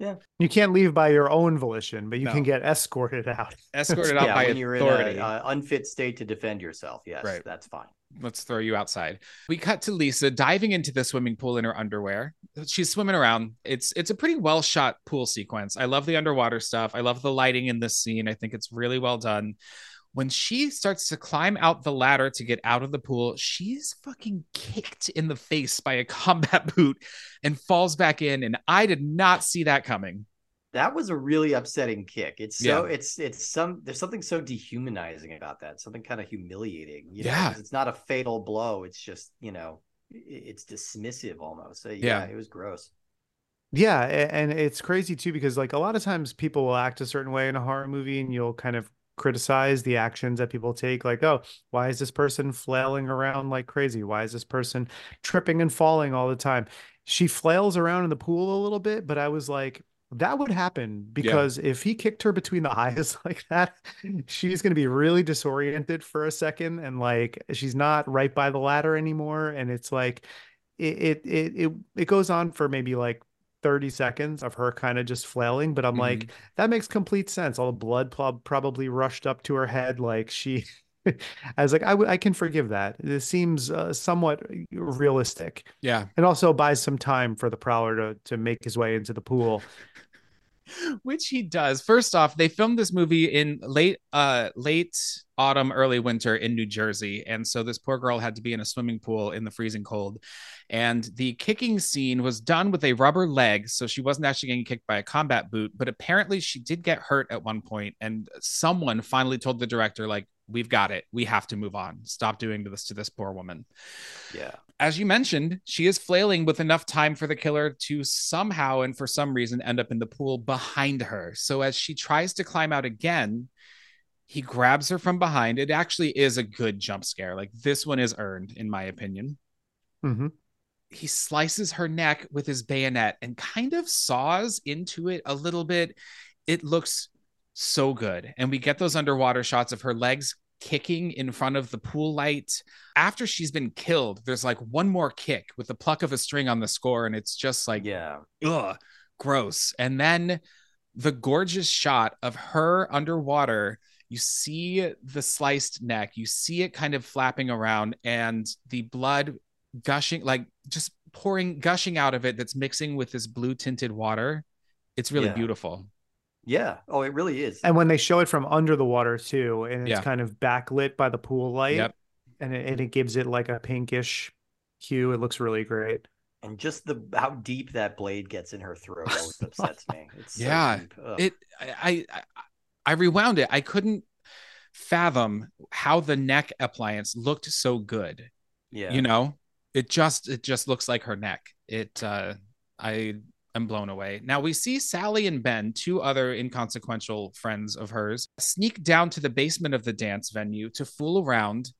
Speaker 2: You can't leave by your own volition, but you
Speaker 1: No.
Speaker 2: can get escorted out.
Speaker 1: Escorted out
Speaker 3: yeah,
Speaker 1: by
Speaker 3: when you're
Speaker 1: authority.
Speaker 3: in an unfit state to defend yourself. Yes,
Speaker 1: Right.
Speaker 3: that's fine.
Speaker 1: Let's throw you outside. We cut to Lisa diving into the swimming pool in her underwear. She's swimming around. It's it's a pretty well shot pool sequence. I love the underwater stuff. I love the lighting in this scene. I think it's really well done. When she starts to climb out the ladder to get out of the pool, she's fucking kicked in the face by a combat boot and falls back in. And I did not see that coming.
Speaker 3: That was a really upsetting kick. It's so it's it's some there's something so dehumanizing about that. Something kind of humiliating. You know,
Speaker 1: Yeah.
Speaker 3: 'cause It's not a fatal blow. It's just you know, it's dismissive almost. So,
Speaker 1: Yeah.
Speaker 3: yeah, it was gross.
Speaker 2: Yeah, and it's crazy too because like a lot of times people will act a certain way in a horror movie and you'll kind of criticize the actions that people take like, "Oh, why is this person flailing around like crazy? Why is this person tripping and falling all the time?" She flails around in the pool a little bit, but I was like that would happen because if he kicked her between the eyes like that, she's going to be really disoriented for a second and like she's not right by the ladder anymore and it's like it it it it, it goes on for maybe like 30 seconds of her kind of just flailing but i'm like that makes complete sense. All the blood probably rushed up to her head like she i was like I, w- I can forgive that. This seems uh, somewhat realistic.
Speaker 1: Yeah.
Speaker 2: and also buys some time for the prowler to to make his way into the pool
Speaker 1: which he does. First off, they filmed this movie in late uh late autumn, early winter in New Jersey, and so this poor girl had to be in a swimming pool in the freezing cold. And the kicking scene was done with a rubber leg, so she wasn't actually getting kicked by a combat boot, but apparently she did get hurt at one point and someone finally told the director like we've got it. We have to move on. Stop doing this to this poor woman
Speaker 3: Yeah.
Speaker 1: as you mentioned, she is flailing with enough time for the killer to somehow and for some reason end up in the pool behind her. So as she tries to climb out again, he grabs her from behind. It actually is a good jump scare. Like this one is earned, in my opinion.
Speaker 2: Mm-hmm.
Speaker 1: He slices her neck with his bayonet and kind of saws into it a little bit. It looks so good. And we get those underwater shots of her legs kicking in front of the pool light after she's been killed, there's like one more kick with the pluck of a string on the score, and it's just like,
Speaker 3: yeah.
Speaker 1: ugh, gross. And then the gorgeous shot of her underwater. You see the sliced neck, you see it kind of flapping around, and the blood gushing, like just pouring, gushing out of it that's mixing with this blue tinted water. It's really
Speaker 3: Yeah.
Speaker 1: beautiful.
Speaker 3: Yeah. Oh, it really is.
Speaker 2: and when they show it from under the water too and it's
Speaker 1: Yeah.
Speaker 2: kind of backlit by the pool light
Speaker 1: Yep.
Speaker 2: and it, and it gives it like a pinkish hue it looks really great
Speaker 3: and just the how deep that blade gets in her throat always upsets me. It's
Speaker 1: Yeah,
Speaker 3: deep. Ugh.
Speaker 1: it I, I I rewound it. I couldn't fathom how the neck appliance looked so good.
Speaker 3: yeah.
Speaker 1: You know, it just it just looks like her neck. It uh I am blown away. Now we see Sally and Ben, two other inconsequential friends of hers, sneak down to the basement of the dance venue to fool around.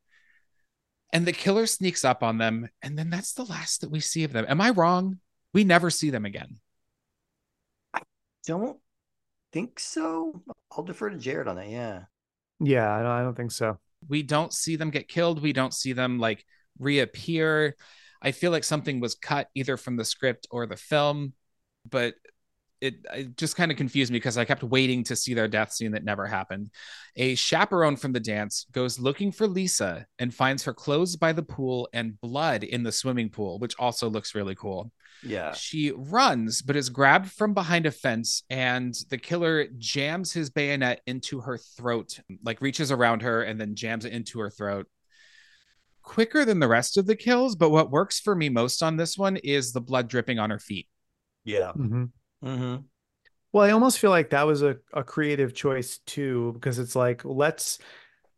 Speaker 1: And the killer sneaks up on them, and then that's the last that we see of them. Am I wrong? We never see them again.
Speaker 3: I don't think so. I'll defer to Jarrod on that. Yeah.
Speaker 2: yeah I don't, I don't think so
Speaker 1: we don't see them get killed we don't see them like reappear i feel like something was cut either from the script or the film but it, it just kind of confused me because i kept waiting to see their death scene that never happened a chaperone from the dance goes looking for lisa and finds her clothes by the pool and blood in the swimming pool which also looks really cool
Speaker 3: Yeah.
Speaker 1: she runs, but is grabbed from behind a fence, and the killer jams his bayonet into her throat, like reaches around her and then jams it into her throat. Quicker than the rest of the kills, but what works for me most on this one is the blood dripping on her feet.
Speaker 3: Yeah.
Speaker 2: hmm
Speaker 3: Mm-hmm.
Speaker 2: well i almost feel like that was a, a creative choice too because it's like let's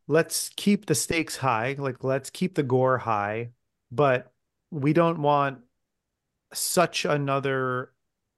Speaker 2: let's keep the stakes high like let's keep the gore high but we don't want such another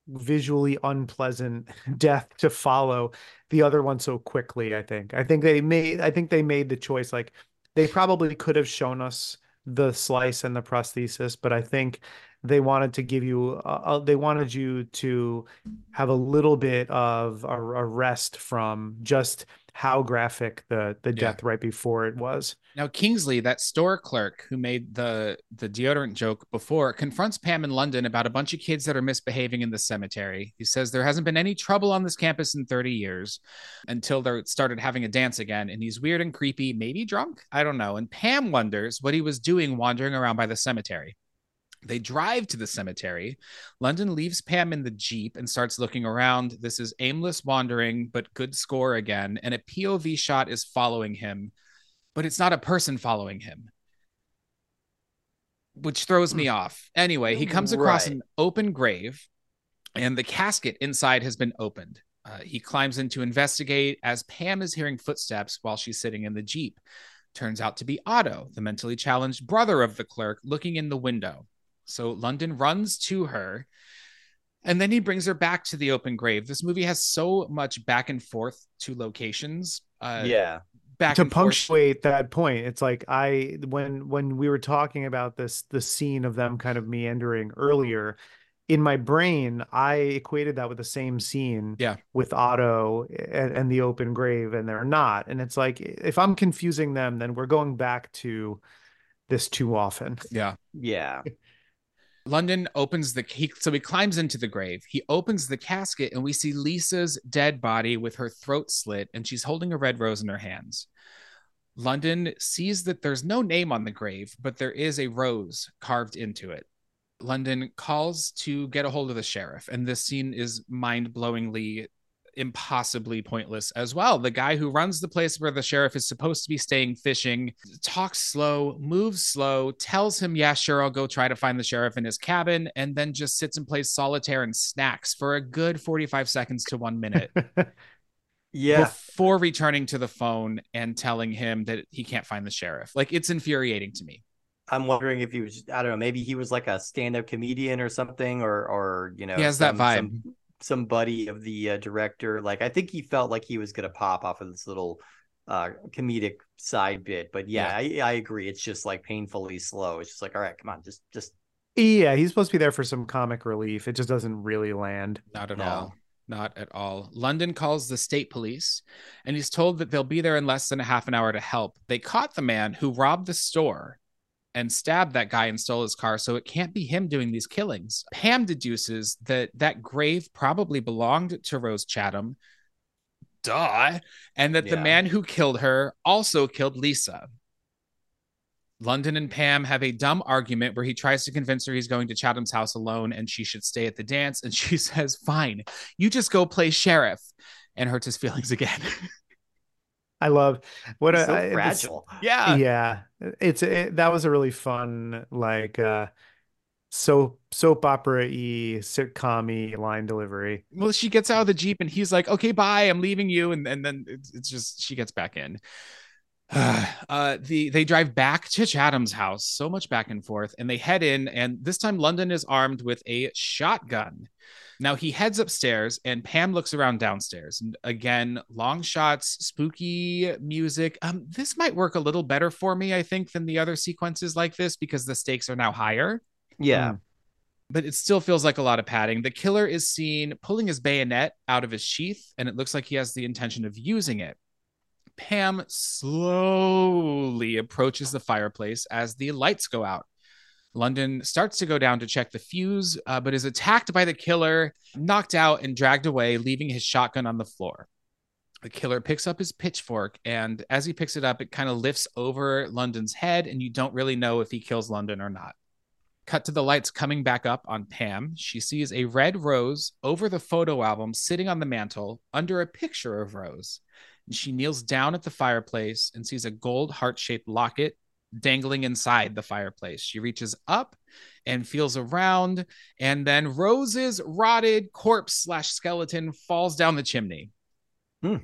Speaker 2: visually unpleasant death to follow the other one so quickly i think i think they made i think they made the choice like they probably could have shown us the slice and the prosthesis but i think they wanted to give you uh, they wanted you to have a little bit of a, a rest from just how graphic the the
Speaker 1: Yeah.
Speaker 2: death right before it was.
Speaker 1: Now Kingsley, that store clerk who made the the deodorant joke before, confronts Pam in London about a bunch of kids that are misbehaving in the cemetery. He says there hasn't been any trouble on this campus in 30 years until they started having a dance again, and he's weird and creepy, maybe drunk, I don't know. And Pam wonders what he was doing wandering around by the cemetery. They drive to the cemetery. London leaves Pam in the Jeep and starts looking around. This is aimless wandering, but good score again. And a POV shot is following him, but it's not a person following him, which throws me off. Anyway, he comes across
Speaker 3: Right.
Speaker 1: an open grave, and the casket inside has been opened. Uh, he climbs in to investigate as Pam is hearing footsteps while she's sitting in the Jeep. Turns out to be Otto, the mentally challenged brother of the clerk, looking in the window. So London runs to her and then he brings her back to the open grave. This movie has so much back and forth to locations. Uh,
Speaker 3: yeah.
Speaker 1: back
Speaker 2: to
Speaker 1: and forth.
Speaker 2: punctuate that point it's like i when when we were talking about this the scene of them kind of meandering earlier in my brain i equated that with the same scene
Speaker 1: Yeah.
Speaker 2: with otto and, and the open grave and they're not and it's like if i'm confusing them then we're going back to this too often
Speaker 1: Yeah.
Speaker 3: Yeah.
Speaker 1: London opens the he, so he climbs into the grave. He opens the casket and we see Lisa's dead body with her throat slit and she's holding a red rose in her hands. London sees that there's no name on the grave, but there is a rose carved into it. London calls to get a hold of the sheriff, and this scene is mind blowingly, impossibly pointless as well. The guy who runs the place where the sheriff is supposed to be staying fishing talks slow, moves slow, tells him, Yeah, sure, I'll go try to find the sheriff in his cabin, and then just sits and plays solitaire and snacks for a good 45 seconds to one minute
Speaker 3: Yeah.
Speaker 1: before returning to the phone and telling him that he can't find the sheriff. Like, it's infuriating to me.
Speaker 3: I'm wondering if he was I don't know, maybe he was like a stand-up comedian or something or or you know
Speaker 1: He has that
Speaker 3: some-
Speaker 1: vibe.
Speaker 3: some, some buddy of the uh, director. Like I think he felt like he was gonna pop off of this little uh comedic side bit. But yeah, I, I agree. It's just like painfully slow. It's just like, all right, come on, just just
Speaker 2: yeah he's supposed to be there for some comic relief it just doesn't really land
Speaker 1: Not at
Speaker 3: No.
Speaker 1: all. Not at all. London calls the state police and he's told that they'll be there in less than a half an hour to help. They caught the man who robbed the store and stabbed that guy and stole his car, so it can't be him doing these killings. Pam deduces that that grave probably belonged to Rose Chatham. Duh. And that the man who killed her also killed Lisa. London and Pam have a dumb argument where he tries to convince her he's going to Chatham's house alone and she should stay at the dance. And she says, Fine, you just go play sheriff and hurts his feelings again.
Speaker 2: i love what
Speaker 3: so
Speaker 2: a, this-
Speaker 3: fragile.
Speaker 1: yeah.
Speaker 2: yeah it's it, that was a really fun like uh soap soap opera y sitcom line delivery
Speaker 1: Well, she gets out of the Jeep and he's like, Okay, bye, I'm leaving you. And, and then it's, it's just, she gets back in. uh the they drive back to Chatham's house so much back and forth and they head in and this time London is armed with a shotgun now he heads upstairs and Pam looks around downstairs and again long shots spooky music um this might work a little better for me I think than the other sequences like this because the stakes are now higher
Speaker 3: Yeah.
Speaker 1: but it still feels like a lot of padding. The killer is seen pulling his bayonet out of his sheath, and it looks like he has the intention of using it. Pam slowly approaches the fireplace as the lights go out. London starts to go down to check the fuse, uh, but is attacked by the killer, knocked out, and dragged away, leaving his shotgun on the floor. The killer picks up his pitchfork, and as he picks it up, it kind of lifts over London's head, and you don't really know if he kills London or not. Cut to the lights coming back up on Pam. She sees a red rose over the photo album sitting on the mantle under a picture of Rose. And she kneels down at the fireplace and sees a gold heart shaped locket dangling inside the fireplace. She reaches up and feels around, and then Rose's rotted corpse slash skeleton falls down the chimney. Hmm.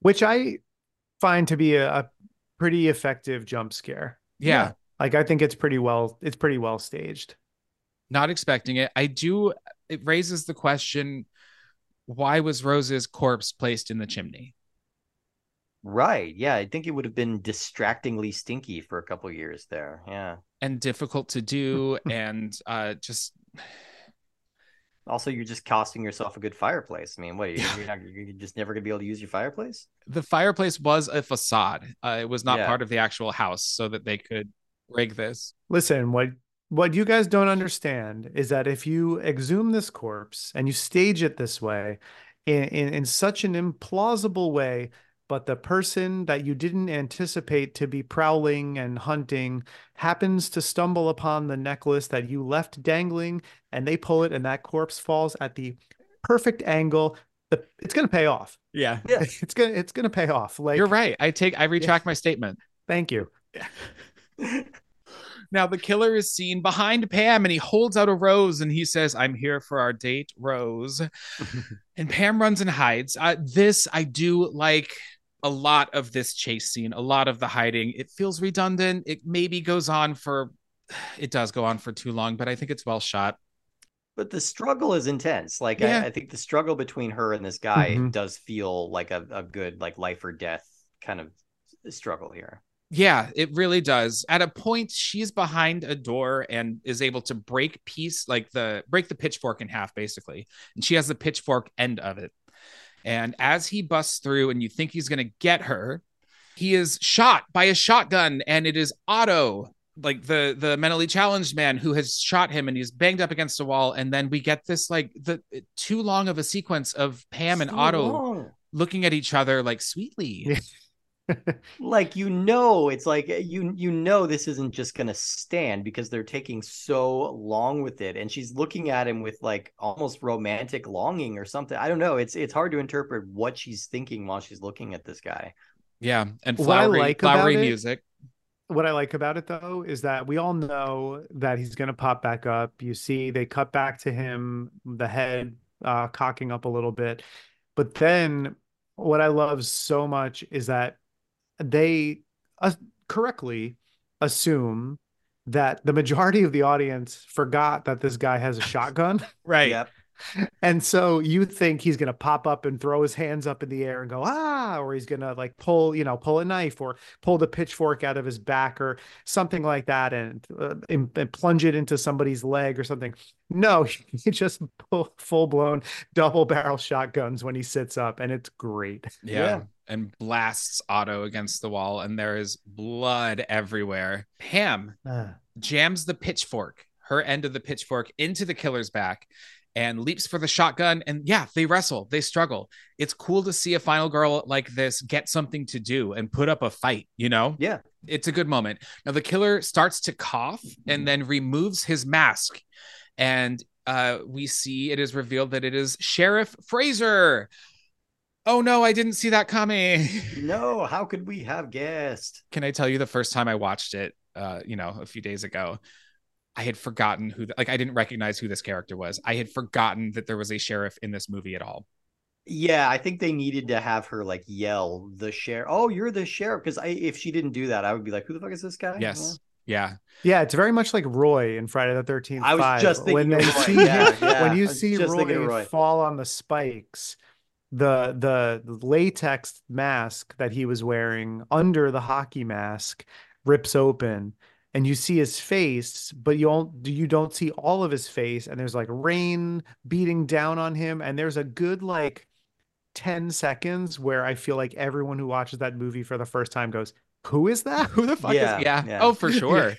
Speaker 2: which i find to be a, a pretty effective jump scare
Speaker 1: Yeah,
Speaker 2: like i think it's pretty well it's pretty well staged
Speaker 1: not expecting it. I do, it raises the question why was Rose's corpse placed in the chimney?
Speaker 3: Right. Yeah. I think it would have been distractingly stinky for a couple years there. Yeah.
Speaker 1: and difficult to do and uh just
Speaker 3: Also, you're just costing yourself a good fireplace. I mean, what you're, you're, not, you're just never gonna be able to use your fireplace.
Speaker 1: The fireplace was a facade. Uh, it was not
Speaker 3: Yeah.
Speaker 1: part of the actual house, so that they could rig this.
Speaker 2: Listen, what what you guys don't understand is that if you exhume this corpse and you stage it this way in, in, in such an implausible way, but the person that you didn't anticipate to be prowling and hunting happens to stumble upon the necklace that you left dangling and they pull it and that corpse falls at the perfect angle, the, it's gonna pay off.
Speaker 1: Yeah,
Speaker 2: It's gonna it's gonna pay off. Like
Speaker 1: you're right. I take. I retract my statement.
Speaker 2: thank you.
Speaker 1: Now the killer is seen behind Pam and he holds out a rose and he says, I'm here for our date, Rose. and Pam runs and hides. Uh, this, I do like a lot of this chase scene, a lot of the hiding. It feels redundant. It maybe goes on for, it does go on for too long, but I think it's well shot.
Speaker 3: But the struggle is intense. Like
Speaker 1: Yeah.
Speaker 3: I, I think the struggle between her and this guy
Speaker 2: Mhm.
Speaker 3: does feel like a, a good like life or death kind of struggle here.
Speaker 1: Yeah, it really does. At a point, she's behind a door and is able to break piece like the break the pitchfork in half, basically. And she has the pitchfork end of it. And as he busts through and you think he's gonna get her, he is shot by a shotgun, and it is Otto, like the the mentally challenged man who has shot him and he's banged up against a wall. And then we get this like the too long of a sequence of Pam and
Speaker 3: So
Speaker 1: Otto
Speaker 3: long.
Speaker 1: looking at each other like sweetly.
Speaker 2: Yeah.
Speaker 3: like you know it's like you you know this isn't just gonna stand because they're taking so long with it and she's looking at him with like almost romantic longing or something i don't know it's it's hard to interpret what she's thinking while she's looking at this guy
Speaker 1: Yeah, and
Speaker 2: What I
Speaker 1: flowery,
Speaker 2: like about
Speaker 1: flowery
Speaker 2: it-
Speaker 1: music.
Speaker 2: what I like about it though is that we all know that he's going to pop back up. You see, they cut back to him, the head uh, cocking up a little bit. But then what I love so much is that they uh, correctly assume that the majority of the audience forgot that this guy has a shotgun.
Speaker 1: Right.
Speaker 3: yep
Speaker 2: And so you think he's gonna pop up and throw his hands up in the air and go ah, or he's gonna like pull, you know, pull a knife or pull the pitchfork out of his back or something like that, and, uh, and, and plunge it into somebody's leg or something. No, he just full blown double barrel shotguns when he sits up, and it's great.
Speaker 1: Yeah.
Speaker 3: Yeah.
Speaker 1: And blasts Otto against the wall, and there is blood everywhere. Pam jams the pitchfork, her end of the pitchfork, into the killer's back and leaps for the shotgun. And yeah, they wrestle, they struggle. It's cool to see a final girl like this get something to do and put up a fight, you know?
Speaker 3: yeah
Speaker 1: it's a good moment. Now the killer starts to cough and then removes his mask, and uh, we see it is revealed that it is Sheriff Fraser. Oh no, I didn't see that coming.
Speaker 3: no how could we have guessed
Speaker 1: Can I tell you the first time I watched it, uh, you know, a few days ago, I had forgotten who, like, I didn't recognize who this character was. I had forgotten that there was a sheriff in this movie at all.
Speaker 3: yeah i think they needed to have her like yell the sheriff oh you're the sheriff because i if she didn't do that i would be like who the fuck is this guy
Speaker 1: Yes. Yeah.
Speaker 2: Yeah, it's very much like Roy in Friday the Thirteenth.
Speaker 3: I was just
Speaker 2: when
Speaker 3: thinking
Speaker 2: they
Speaker 3: Roy.
Speaker 2: see
Speaker 3: Yeah,
Speaker 2: him-
Speaker 3: yeah.
Speaker 2: when
Speaker 3: I
Speaker 2: you see
Speaker 3: just thinking of
Speaker 2: Roy,
Speaker 3: Roy.
Speaker 2: fall on the spikes, the the latex mask that he was wearing under the hockey mask rips open, and you see his face, but you don't you don't see all of his face, and there's like rain beating down on him, and there's a good like. 10 seconds where I feel like everyone who watches that movie for the first time goes, Who is that?
Speaker 1: Who the fuck
Speaker 3: Yeah,
Speaker 1: is yeah.
Speaker 3: yeah.
Speaker 1: Oh, for
Speaker 2: Yeah.
Speaker 1: sure.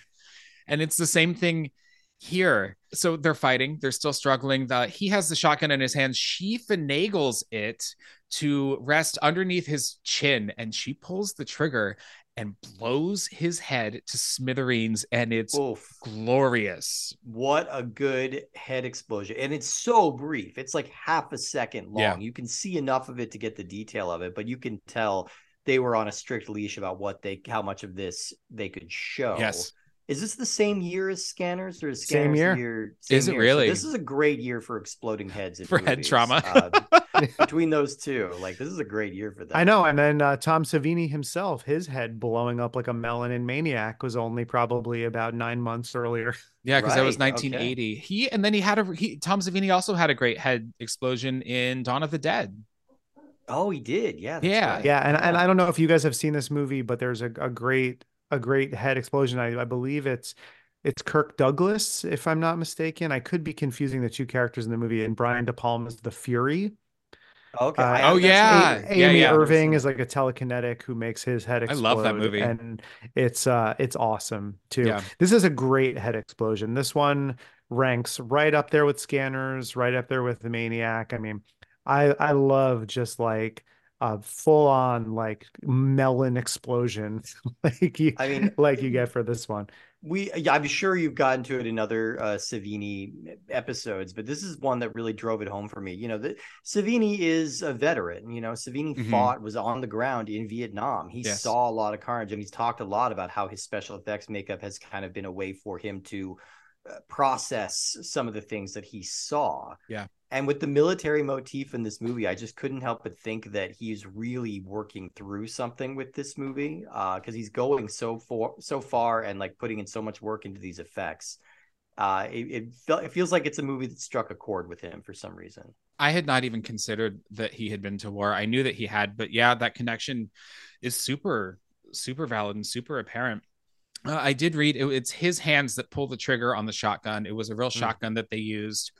Speaker 1: And it's the same thing here. So they're fighting, they're still struggling. The he has the shotgun in his hand. She finagles it to rest underneath his chin, and she pulls the trigger and blows his head to smithereens, and it's
Speaker 3: Oof.
Speaker 1: glorious.
Speaker 3: What a good head explosion. And it's so brief. It's like half a second long.
Speaker 1: Yeah.
Speaker 3: You can see enough of it to get the detail of it, but you can tell they were on a strict leash about what they how much of this they could show.
Speaker 1: Yes.
Speaker 3: Is this the same year as Scanners or is
Speaker 2: Same
Speaker 3: Scanners the
Speaker 2: year.
Speaker 3: year?
Speaker 1: Is it
Speaker 3: year? So
Speaker 1: really?
Speaker 3: this is a great year for exploding heads in
Speaker 1: For head trauma.
Speaker 3: Uh, between those two, like this is a great year for that.
Speaker 2: I know. And then uh, Tom Savini himself, his head blowing up like a melon in maniac was only probably about nine months earlier.
Speaker 1: Yeah, because that was
Speaker 3: Right, okay.
Speaker 1: 1980. He and then he had a he Tom Savini also had a great head explosion in Dawn of the Dead.
Speaker 3: Oh, he did. Yeah.
Speaker 1: Yeah.
Speaker 3: right.
Speaker 2: Yeah. And, and I don't know if you guys have seen this movie, but there's a, a great, a great head explosion. I, I believe it's it's Kirk Douglas, if I'm not mistaken. I could be confusing the two characters in the movie. And Brian De Palma's the Fury.
Speaker 3: Okay.
Speaker 2: Uh,
Speaker 1: oh,
Speaker 3: that's
Speaker 1: yeah.
Speaker 2: A-
Speaker 1: yeah,
Speaker 2: Amy
Speaker 1: yeah.
Speaker 2: Irving is like a telekinetic who makes his head explode.
Speaker 1: I
Speaker 2: explode.
Speaker 1: love that movie.
Speaker 2: and it's uh it's awesome too.
Speaker 1: Yeah.
Speaker 2: This is a great head explosion. This one ranks right up there with Scanners, right up there with the Maniac. I mean, I I love just like a full on like melon explosion like you
Speaker 3: I mean,
Speaker 2: like you get for this one.
Speaker 3: we i'm sure you've gotten to it in other uh savini episodes but this is one that really drove it home for me you know the savini is a veteran you know savini
Speaker 1: Mhm.
Speaker 3: fought was on the ground in vietnam he
Speaker 1: Yes.
Speaker 3: saw a lot of carnage and he's talked a lot about how his special effects makeup has kind of been a way for him to process some of the things that he saw
Speaker 1: Yeah.
Speaker 3: and with the military motif in this movie, I just couldn't help but think that he's really working through something with this movie Uh, because he's going so far, so far, and like putting in so much work into these effects. Uh, it it, felt, it feels like it's a movie that struck a chord with him for some reason.
Speaker 1: I had not even considered that he had been to war. I knew that he had, but yeah, that connection is super, super valid and super apparent. Uh, I did read it, it's his hands that pull the trigger on the shotgun. It was a real
Speaker 3: Mm.
Speaker 1: shotgun that they used.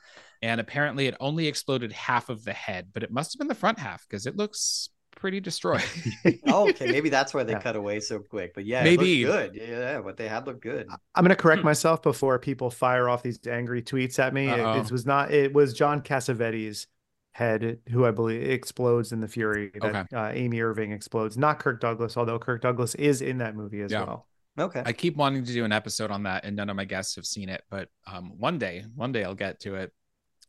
Speaker 1: And apparently it only exploded half of the head, but it must have been the front half because it looks pretty destroyed.
Speaker 3: Oh, okay, maybe that's why they
Speaker 2: Yeah.
Speaker 3: cut away so quick. But yeah,
Speaker 1: Maybe.
Speaker 3: it good. Yeah, what they had looked good.
Speaker 2: I'm going to correct
Speaker 1: Hmm.
Speaker 2: myself before people fire off these angry tweets at me. It, it was not. It was John Cassavetes' head who I believe explodes in the Fury. That
Speaker 1: Okay.
Speaker 2: uh, Amy Irving explodes, not Kirk Douglas, although Kirk Douglas is in that movie as
Speaker 1: Yeah.
Speaker 2: well.
Speaker 3: Okay.
Speaker 1: I keep wanting to do an episode on that, and none of my guests have seen it. But um, one day, one day I'll get to it.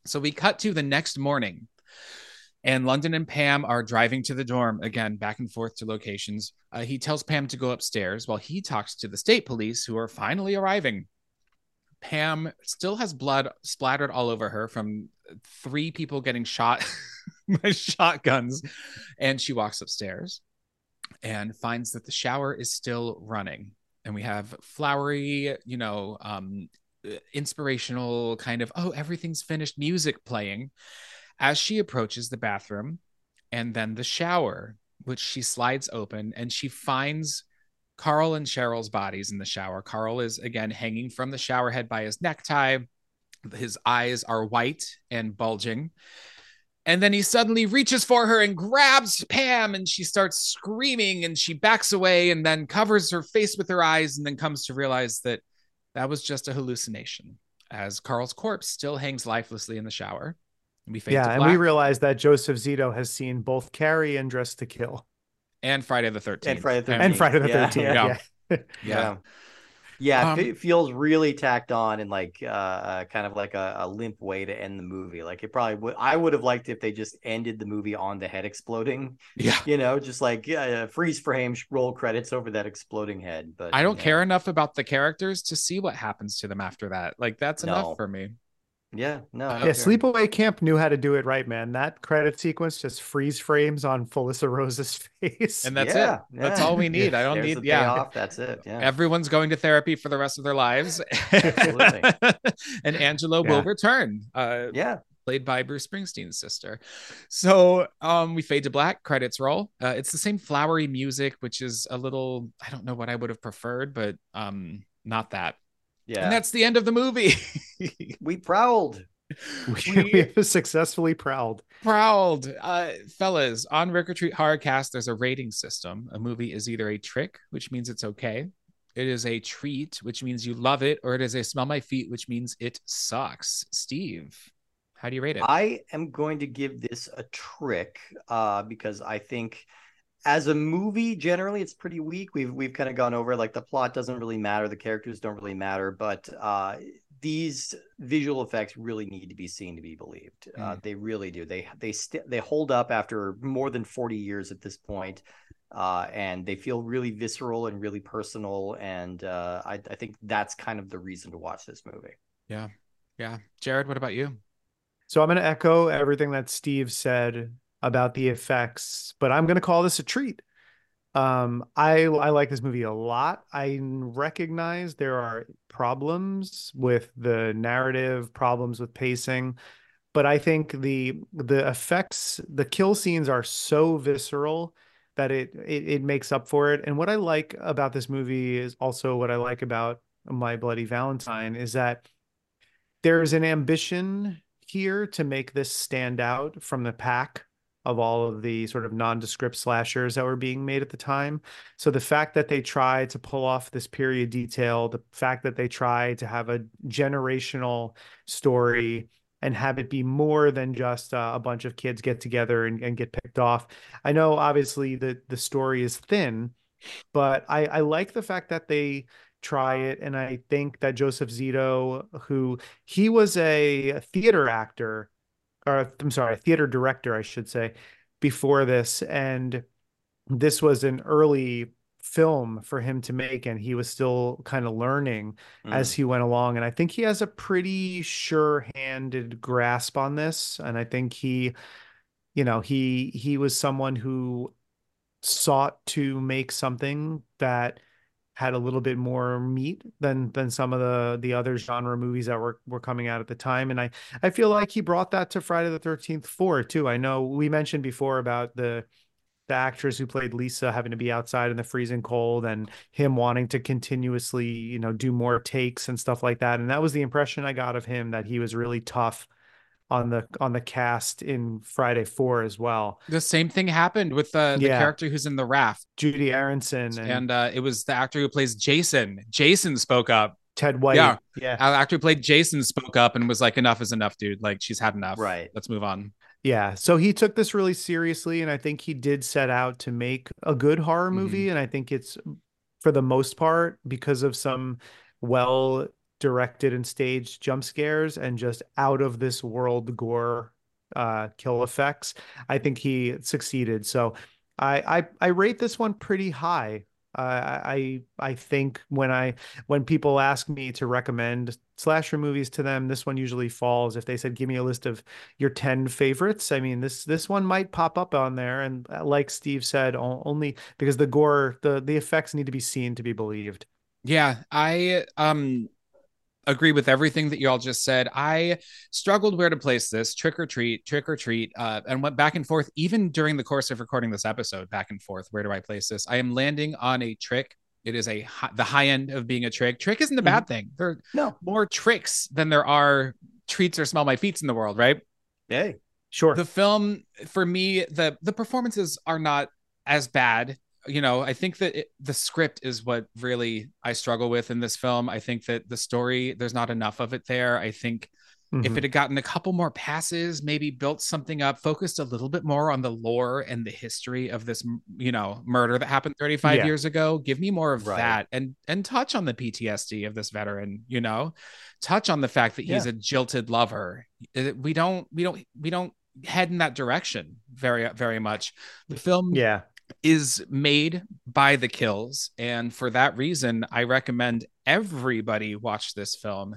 Speaker 1: So we cut to the next morning, and London and Pam are driving to the dorm again, back and forth to locations. Uh, he tells Pam to go upstairs while he talks to the state police, who are finally arriving. Pam still has blood splattered all over her from three people getting shot by shotguns, and she walks upstairs and finds that the shower is still running and we have flowery, you know, um, uh, inspirational kind of, oh, everything's finished music playing as she approaches the bathroom and then the shower, which she slides open and she finds Carl and Sherry's bodies in the shower. Carl is again hanging from the shower head by his necktie. His eyes are white and bulging. And then he suddenly reaches for her and grabs Pam, and she starts screaming and she backs away and then covers her face with her eyes and then comes to realize that that was just a hallucination as Carl's corpse still hangs lifelessly in the shower. And we fade
Speaker 2: yeah,
Speaker 1: to
Speaker 2: and we realize that Joseph Zito has seen both Carrie and Dressed to Kill
Speaker 1: and Friday the 13th.
Speaker 3: And Friday the 13th.
Speaker 2: and
Speaker 3: 13th.
Speaker 2: Friday the
Speaker 3: Yeah,
Speaker 2: Thirteenth.
Speaker 3: yeah.
Speaker 2: Yeah.
Speaker 1: Yeah.
Speaker 3: Yeah. Yeah,
Speaker 1: Um,
Speaker 3: it feels really tacked on and like uh, uh kind of like a, a limp way to end the movie. Like it probably would I would have liked if they just ended the movie on the head exploding,
Speaker 1: Yeah.
Speaker 3: you know, just like uh, freeze frame roll credits over that exploding head. But
Speaker 1: I don't
Speaker 3: yeah.
Speaker 1: care enough about the characters to see what happens to them after that. Like that's
Speaker 3: No.
Speaker 1: enough for me.
Speaker 3: Yeah, no. I don't
Speaker 2: Yeah,
Speaker 3: care.
Speaker 2: Sleepaway Camp knew how to do it right, man. That credit sequence just freeze frames on Felissa Rose's face.
Speaker 1: And that's
Speaker 3: Yeah,
Speaker 1: it. That's all we need. I don't
Speaker 3: There's
Speaker 1: need
Speaker 3: the
Speaker 1: yeah.
Speaker 3: payoff, That's it. Yeah.
Speaker 1: Everyone's going to therapy for the rest of their lives.
Speaker 3: Absolutely.
Speaker 1: and Angela
Speaker 2: Yeah.
Speaker 1: will return. Uh
Speaker 3: yeah.
Speaker 1: played by Bruce Springsteen's sister. So um, we fade to black, credits roll. Uh, it's the same flowery music, which is a little, I don't know what I would have preferred, but um, not that.
Speaker 3: Yeah.
Speaker 1: And that's the end of the movie.
Speaker 3: we prowled.
Speaker 2: we, we have successfully prowled.
Speaker 1: Prowled. Uh, fellas, on Rick or Treat Horrorcast, there's a rating system. A movie is either a trick, which means it's okay. It is a treat, which means you love it, or it is a smell my feet, which means it sucks. Steve, how do you rate it?
Speaker 3: I am going to give this a trick uh, because I think as a movie, generally it's pretty weak. We've we've kind of gone over like the plot doesn't really matter, the characters don't really matter, but uh, these visual effects really need to be seen to be believed. Uh, they really do. They they st- they hold up after more than forty years at this point. Uh, and they feel really visceral and really personal, and uh, I, I think that's kind of the reason to watch this movie.
Speaker 1: yeah. Yeah. Jarrod, what about you?
Speaker 2: So I'm going to echo everything that Steve said about the effects, but I'm going to call this a treat. Um, I I like this movie a lot. I recognize there are problems with the narrative, problems with pacing, but I think the the effects, the kill scenes are so visceral that it, it it makes up for it. And what I like about this movie is also what I like about My Bloody Valentine is that there's an ambition here to make this stand out from the pack of all of the sort of nondescript slashers that were being made at the time. So the fact that they try to pull off this period detail, the fact that they try to have a generational story and have it be more than just uh, a bunch of kids get together and, and get picked off. I know obviously the the story is thin, but I, I like the fact that they try it. And I think that Joseph Zito, who he was a theater actor, or I'm sorry, a theater director, I should say, before this. And this was an early film for him to make and he was still kind of learning mm. as he went along and i think he has a pretty sure-handed grasp on this and i think he you know he he was someone who sought to make something that had a little bit more meat than than some of the the other genre movies that were were coming out at the time. And i i feel like he brought that to friday the 13th 4 too. I know we mentioned before about the the actress who played lisa having to be outside in the freezing cold and him wanting to continuously you know do more takes and stuff like that. And that was the impression i got of him that he was really tough on the on the cast in Friday Four as well.
Speaker 1: The same thing happened with uh, the yeah. character who's in the raft,
Speaker 2: Judie Aronson,
Speaker 1: and, and uh, it was the actor who plays Jason. Jason spoke up.
Speaker 2: Ted White.
Speaker 1: Yeah, yeah. The actor who played Jason spoke up and was like, "Enough is enough, dude. Like, she's had enough.
Speaker 3: Right.
Speaker 1: Let's move on."
Speaker 2: Yeah. So he took this really seriously, and I think he did set out to make a good horror movie. Mm-hmm. And I think it's, for the most part, because of some well directed and staged jump scares and just out of this world gore uh, kill effects. I think he succeeded. So I I, I rate this one pretty high. Uh, I I think when I when people ask me to recommend slasher movies to them, this one usually falls. If they said, "Give me a list of your ten favorites," I mean this this one might pop up on there. And uh, like Steve said, only because the gore, the the effects need to be seen to be believed.
Speaker 1: Yeah, I um agree with everything that y'all just said. I struggled where to place this trick or treat, trick or treat, uh, and went back and forth even during the course of recording this episode. Back and forth, where do I place this? I am landing on a trick. It is a the high end of being a trick. Trick isn't a bad mm-hmm. thing. There are no more tricks than there are treats or smell my feet in the world, right?
Speaker 3: Hey,
Speaker 2: sure.
Speaker 1: The film for me, the the performances are not as bad you know, I think that it, the script is what really I struggle with in this film. I think that the story, there's not enough of it there. I think mm-hmm. if it had gotten a couple more passes, maybe built something up, focused a little bit more on the lore and the history of this, you know, murder that happened 35 yeah. years ago. Give me more of right. that and and touch on the PTSD of this veteran, you know, touch on the fact that he's yeah. a jilted lover. We don't, we don't, we don't head in that direction very very much the film
Speaker 2: yeah
Speaker 1: is made by the kills and for that reason i recommend everybody watch this film.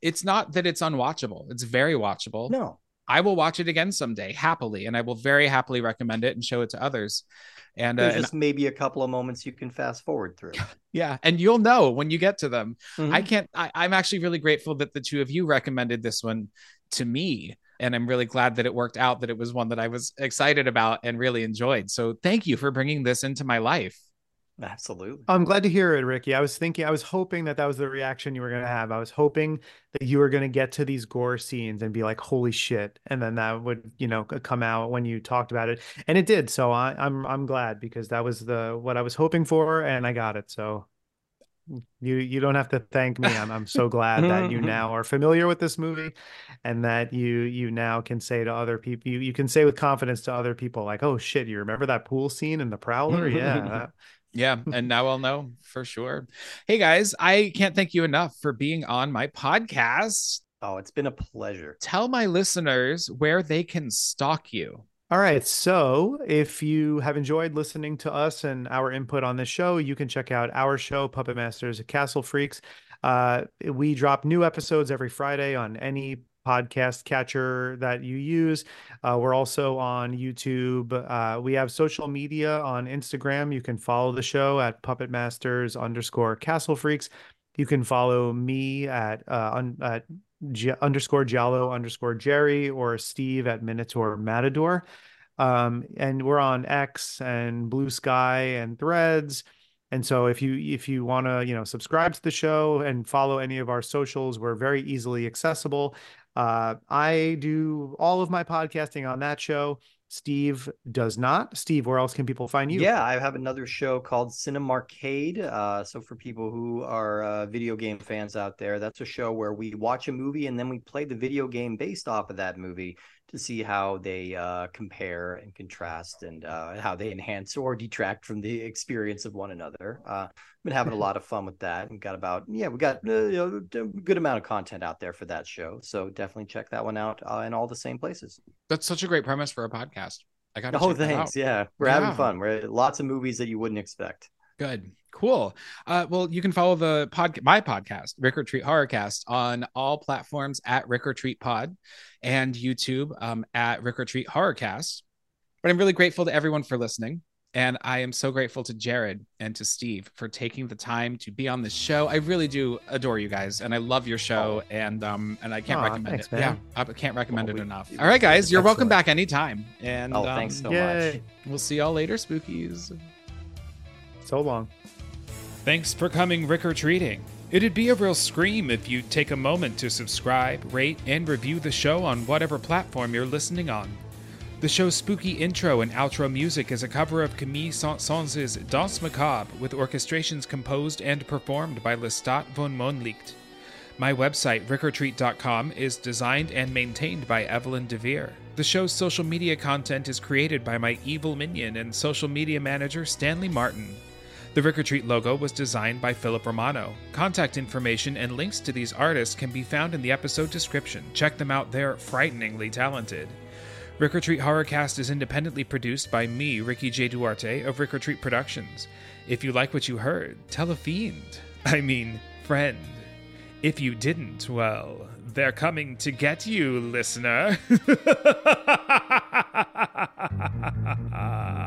Speaker 1: It's not that it's unwatchable it's very watchable.
Speaker 3: No.
Speaker 1: I will watch it again someday happily and i will very happily recommend it and show it to others. And
Speaker 3: there's
Speaker 1: uh,
Speaker 3: just
Speaker 1: and,
Speaker 3: maybe a couple of moments you can fast forward through.
Speaker 1: Yeah and you'll know when you get to them. Mm-hmm. i can't I, i'm actually really grateful that the two of you recommended this one to me and I'm really glad that it worked out that it was one that I was excited about and really enjoyed. So thank you for bringing this into my life.
Speaker 3: Absolutely.
Speaker 2: I'm glad to hear it, Ricky. I was thinking, I was hoping that that was the reaction you were going to have. I was hoping that you were going to get to these gore scenes and be like, "Holy shit!" And then that would, you know, come out when you talked about it, and it did. So I, I'm I'm glad because that was the what I was hoping for, and I got it. So you you don't have to thank me. I'm, I'm so glad that you now are familiar with this movie and that you you now can say to other people you, you can say with confidence to other people like oh shit you remember that pool scene in the prowler? Yeah
Speaker 1: yeah and now i'll know for sure. Hey guys i can't thank you enough for being on my podcast.
Speaker 3: Oh it's been a pleasure.
Speaker 1: Tell my listeners where they can stalk you
Speaker 2: all right. So if you have enjoyed listening to us and our input on this show, you can check out our show, Puppet Masters Castle Freaks. Uh, we drop new episodes every Friday on any podcast catcher that you use. Uh, we're also on YouTube. Uh, we have social media on Instagram. You can follow the show at Puppet Masters underscore Castle Freaks. You can follow me at uh, at G- underscore Giallo underscore Jerry or Steve at Minotaur Matador. Um, and we're on X and Blue Sky and Threads. And so if you if you want to you know subscribe to the show and follow any of our socials, we're very easily accessible. Uh, I do all of my podcasting on that show. Steve does not. Steve, where else can people find you?
Speaker 3: Yeah, I have another show called Cinemarcade. Uh, so for people who are uh, video game fans out there, that's a show where we watch a movie and then we play the video game based off of that movie to see how they uh, compare and contrast and uh, how they enhance or detract from the experience of one another. Uh, I've been having a lot of fun with that and got about yeah we got uh, you know, a good amount of content out there for that show. So definitely check that one out uh, in all the same places.
Speaker 1: That's such a great premise for a podcast. I got
Speaker 3: oh thanks yeah we're yeah. having fun. We're lots of movies that you wouldn't expect.
Speaker 1: Good. Cool. Uh, well, you can follow the pod, my podcast, Rick or Treat Horrorcast, on all platforms at Rick or Treat Pod and YouTube um, at Rick or Treat Horrorcast. But I'm really grateful to everyone for listening. And I am so grateful to Jarrod and to Steve for taking the time to be on this show. I really do adore you guys, and I love your show, and um, and I can't Aww, recommend thanks, it. Man. Yeah, I can't recommend well, it we, enough. All right, guys, you're welcome back anytime. And
Speaker 3: oh, um, thanks so yay. much.
Speaker 1: We'll see y'all later, spookies.
Speaker 2: So long.
Speaker 1: Thanks for coming Rick or Treating. It'd be a real scream if you'd take a moment to subscribe, rate, and review the show on whatever platform you're listening on. The show's spooky intro and outro music is a cover of Camille Saint-Saëns' Danse Macabre with orchestrations composed and performed by Lestat von Mondlicht. My website, rickortreat.com, is designed and maintained by Evelyn DeVere. The show's social media content is created by my evil minion and social media manager, Stanley Martin. The Rick or Treat logo was designed by Philip Romano. Contact information and links to these artists can be found in the episode description. Check them out, they're frighteningly talented. Rick or Treat Horrorcast is independently produced by me, Ricky J. Duarte of Rick or Treat Productions. If you like what you heard, tell a fiend. I mean, friend. If you didn't, well, they're coming to get you, listener.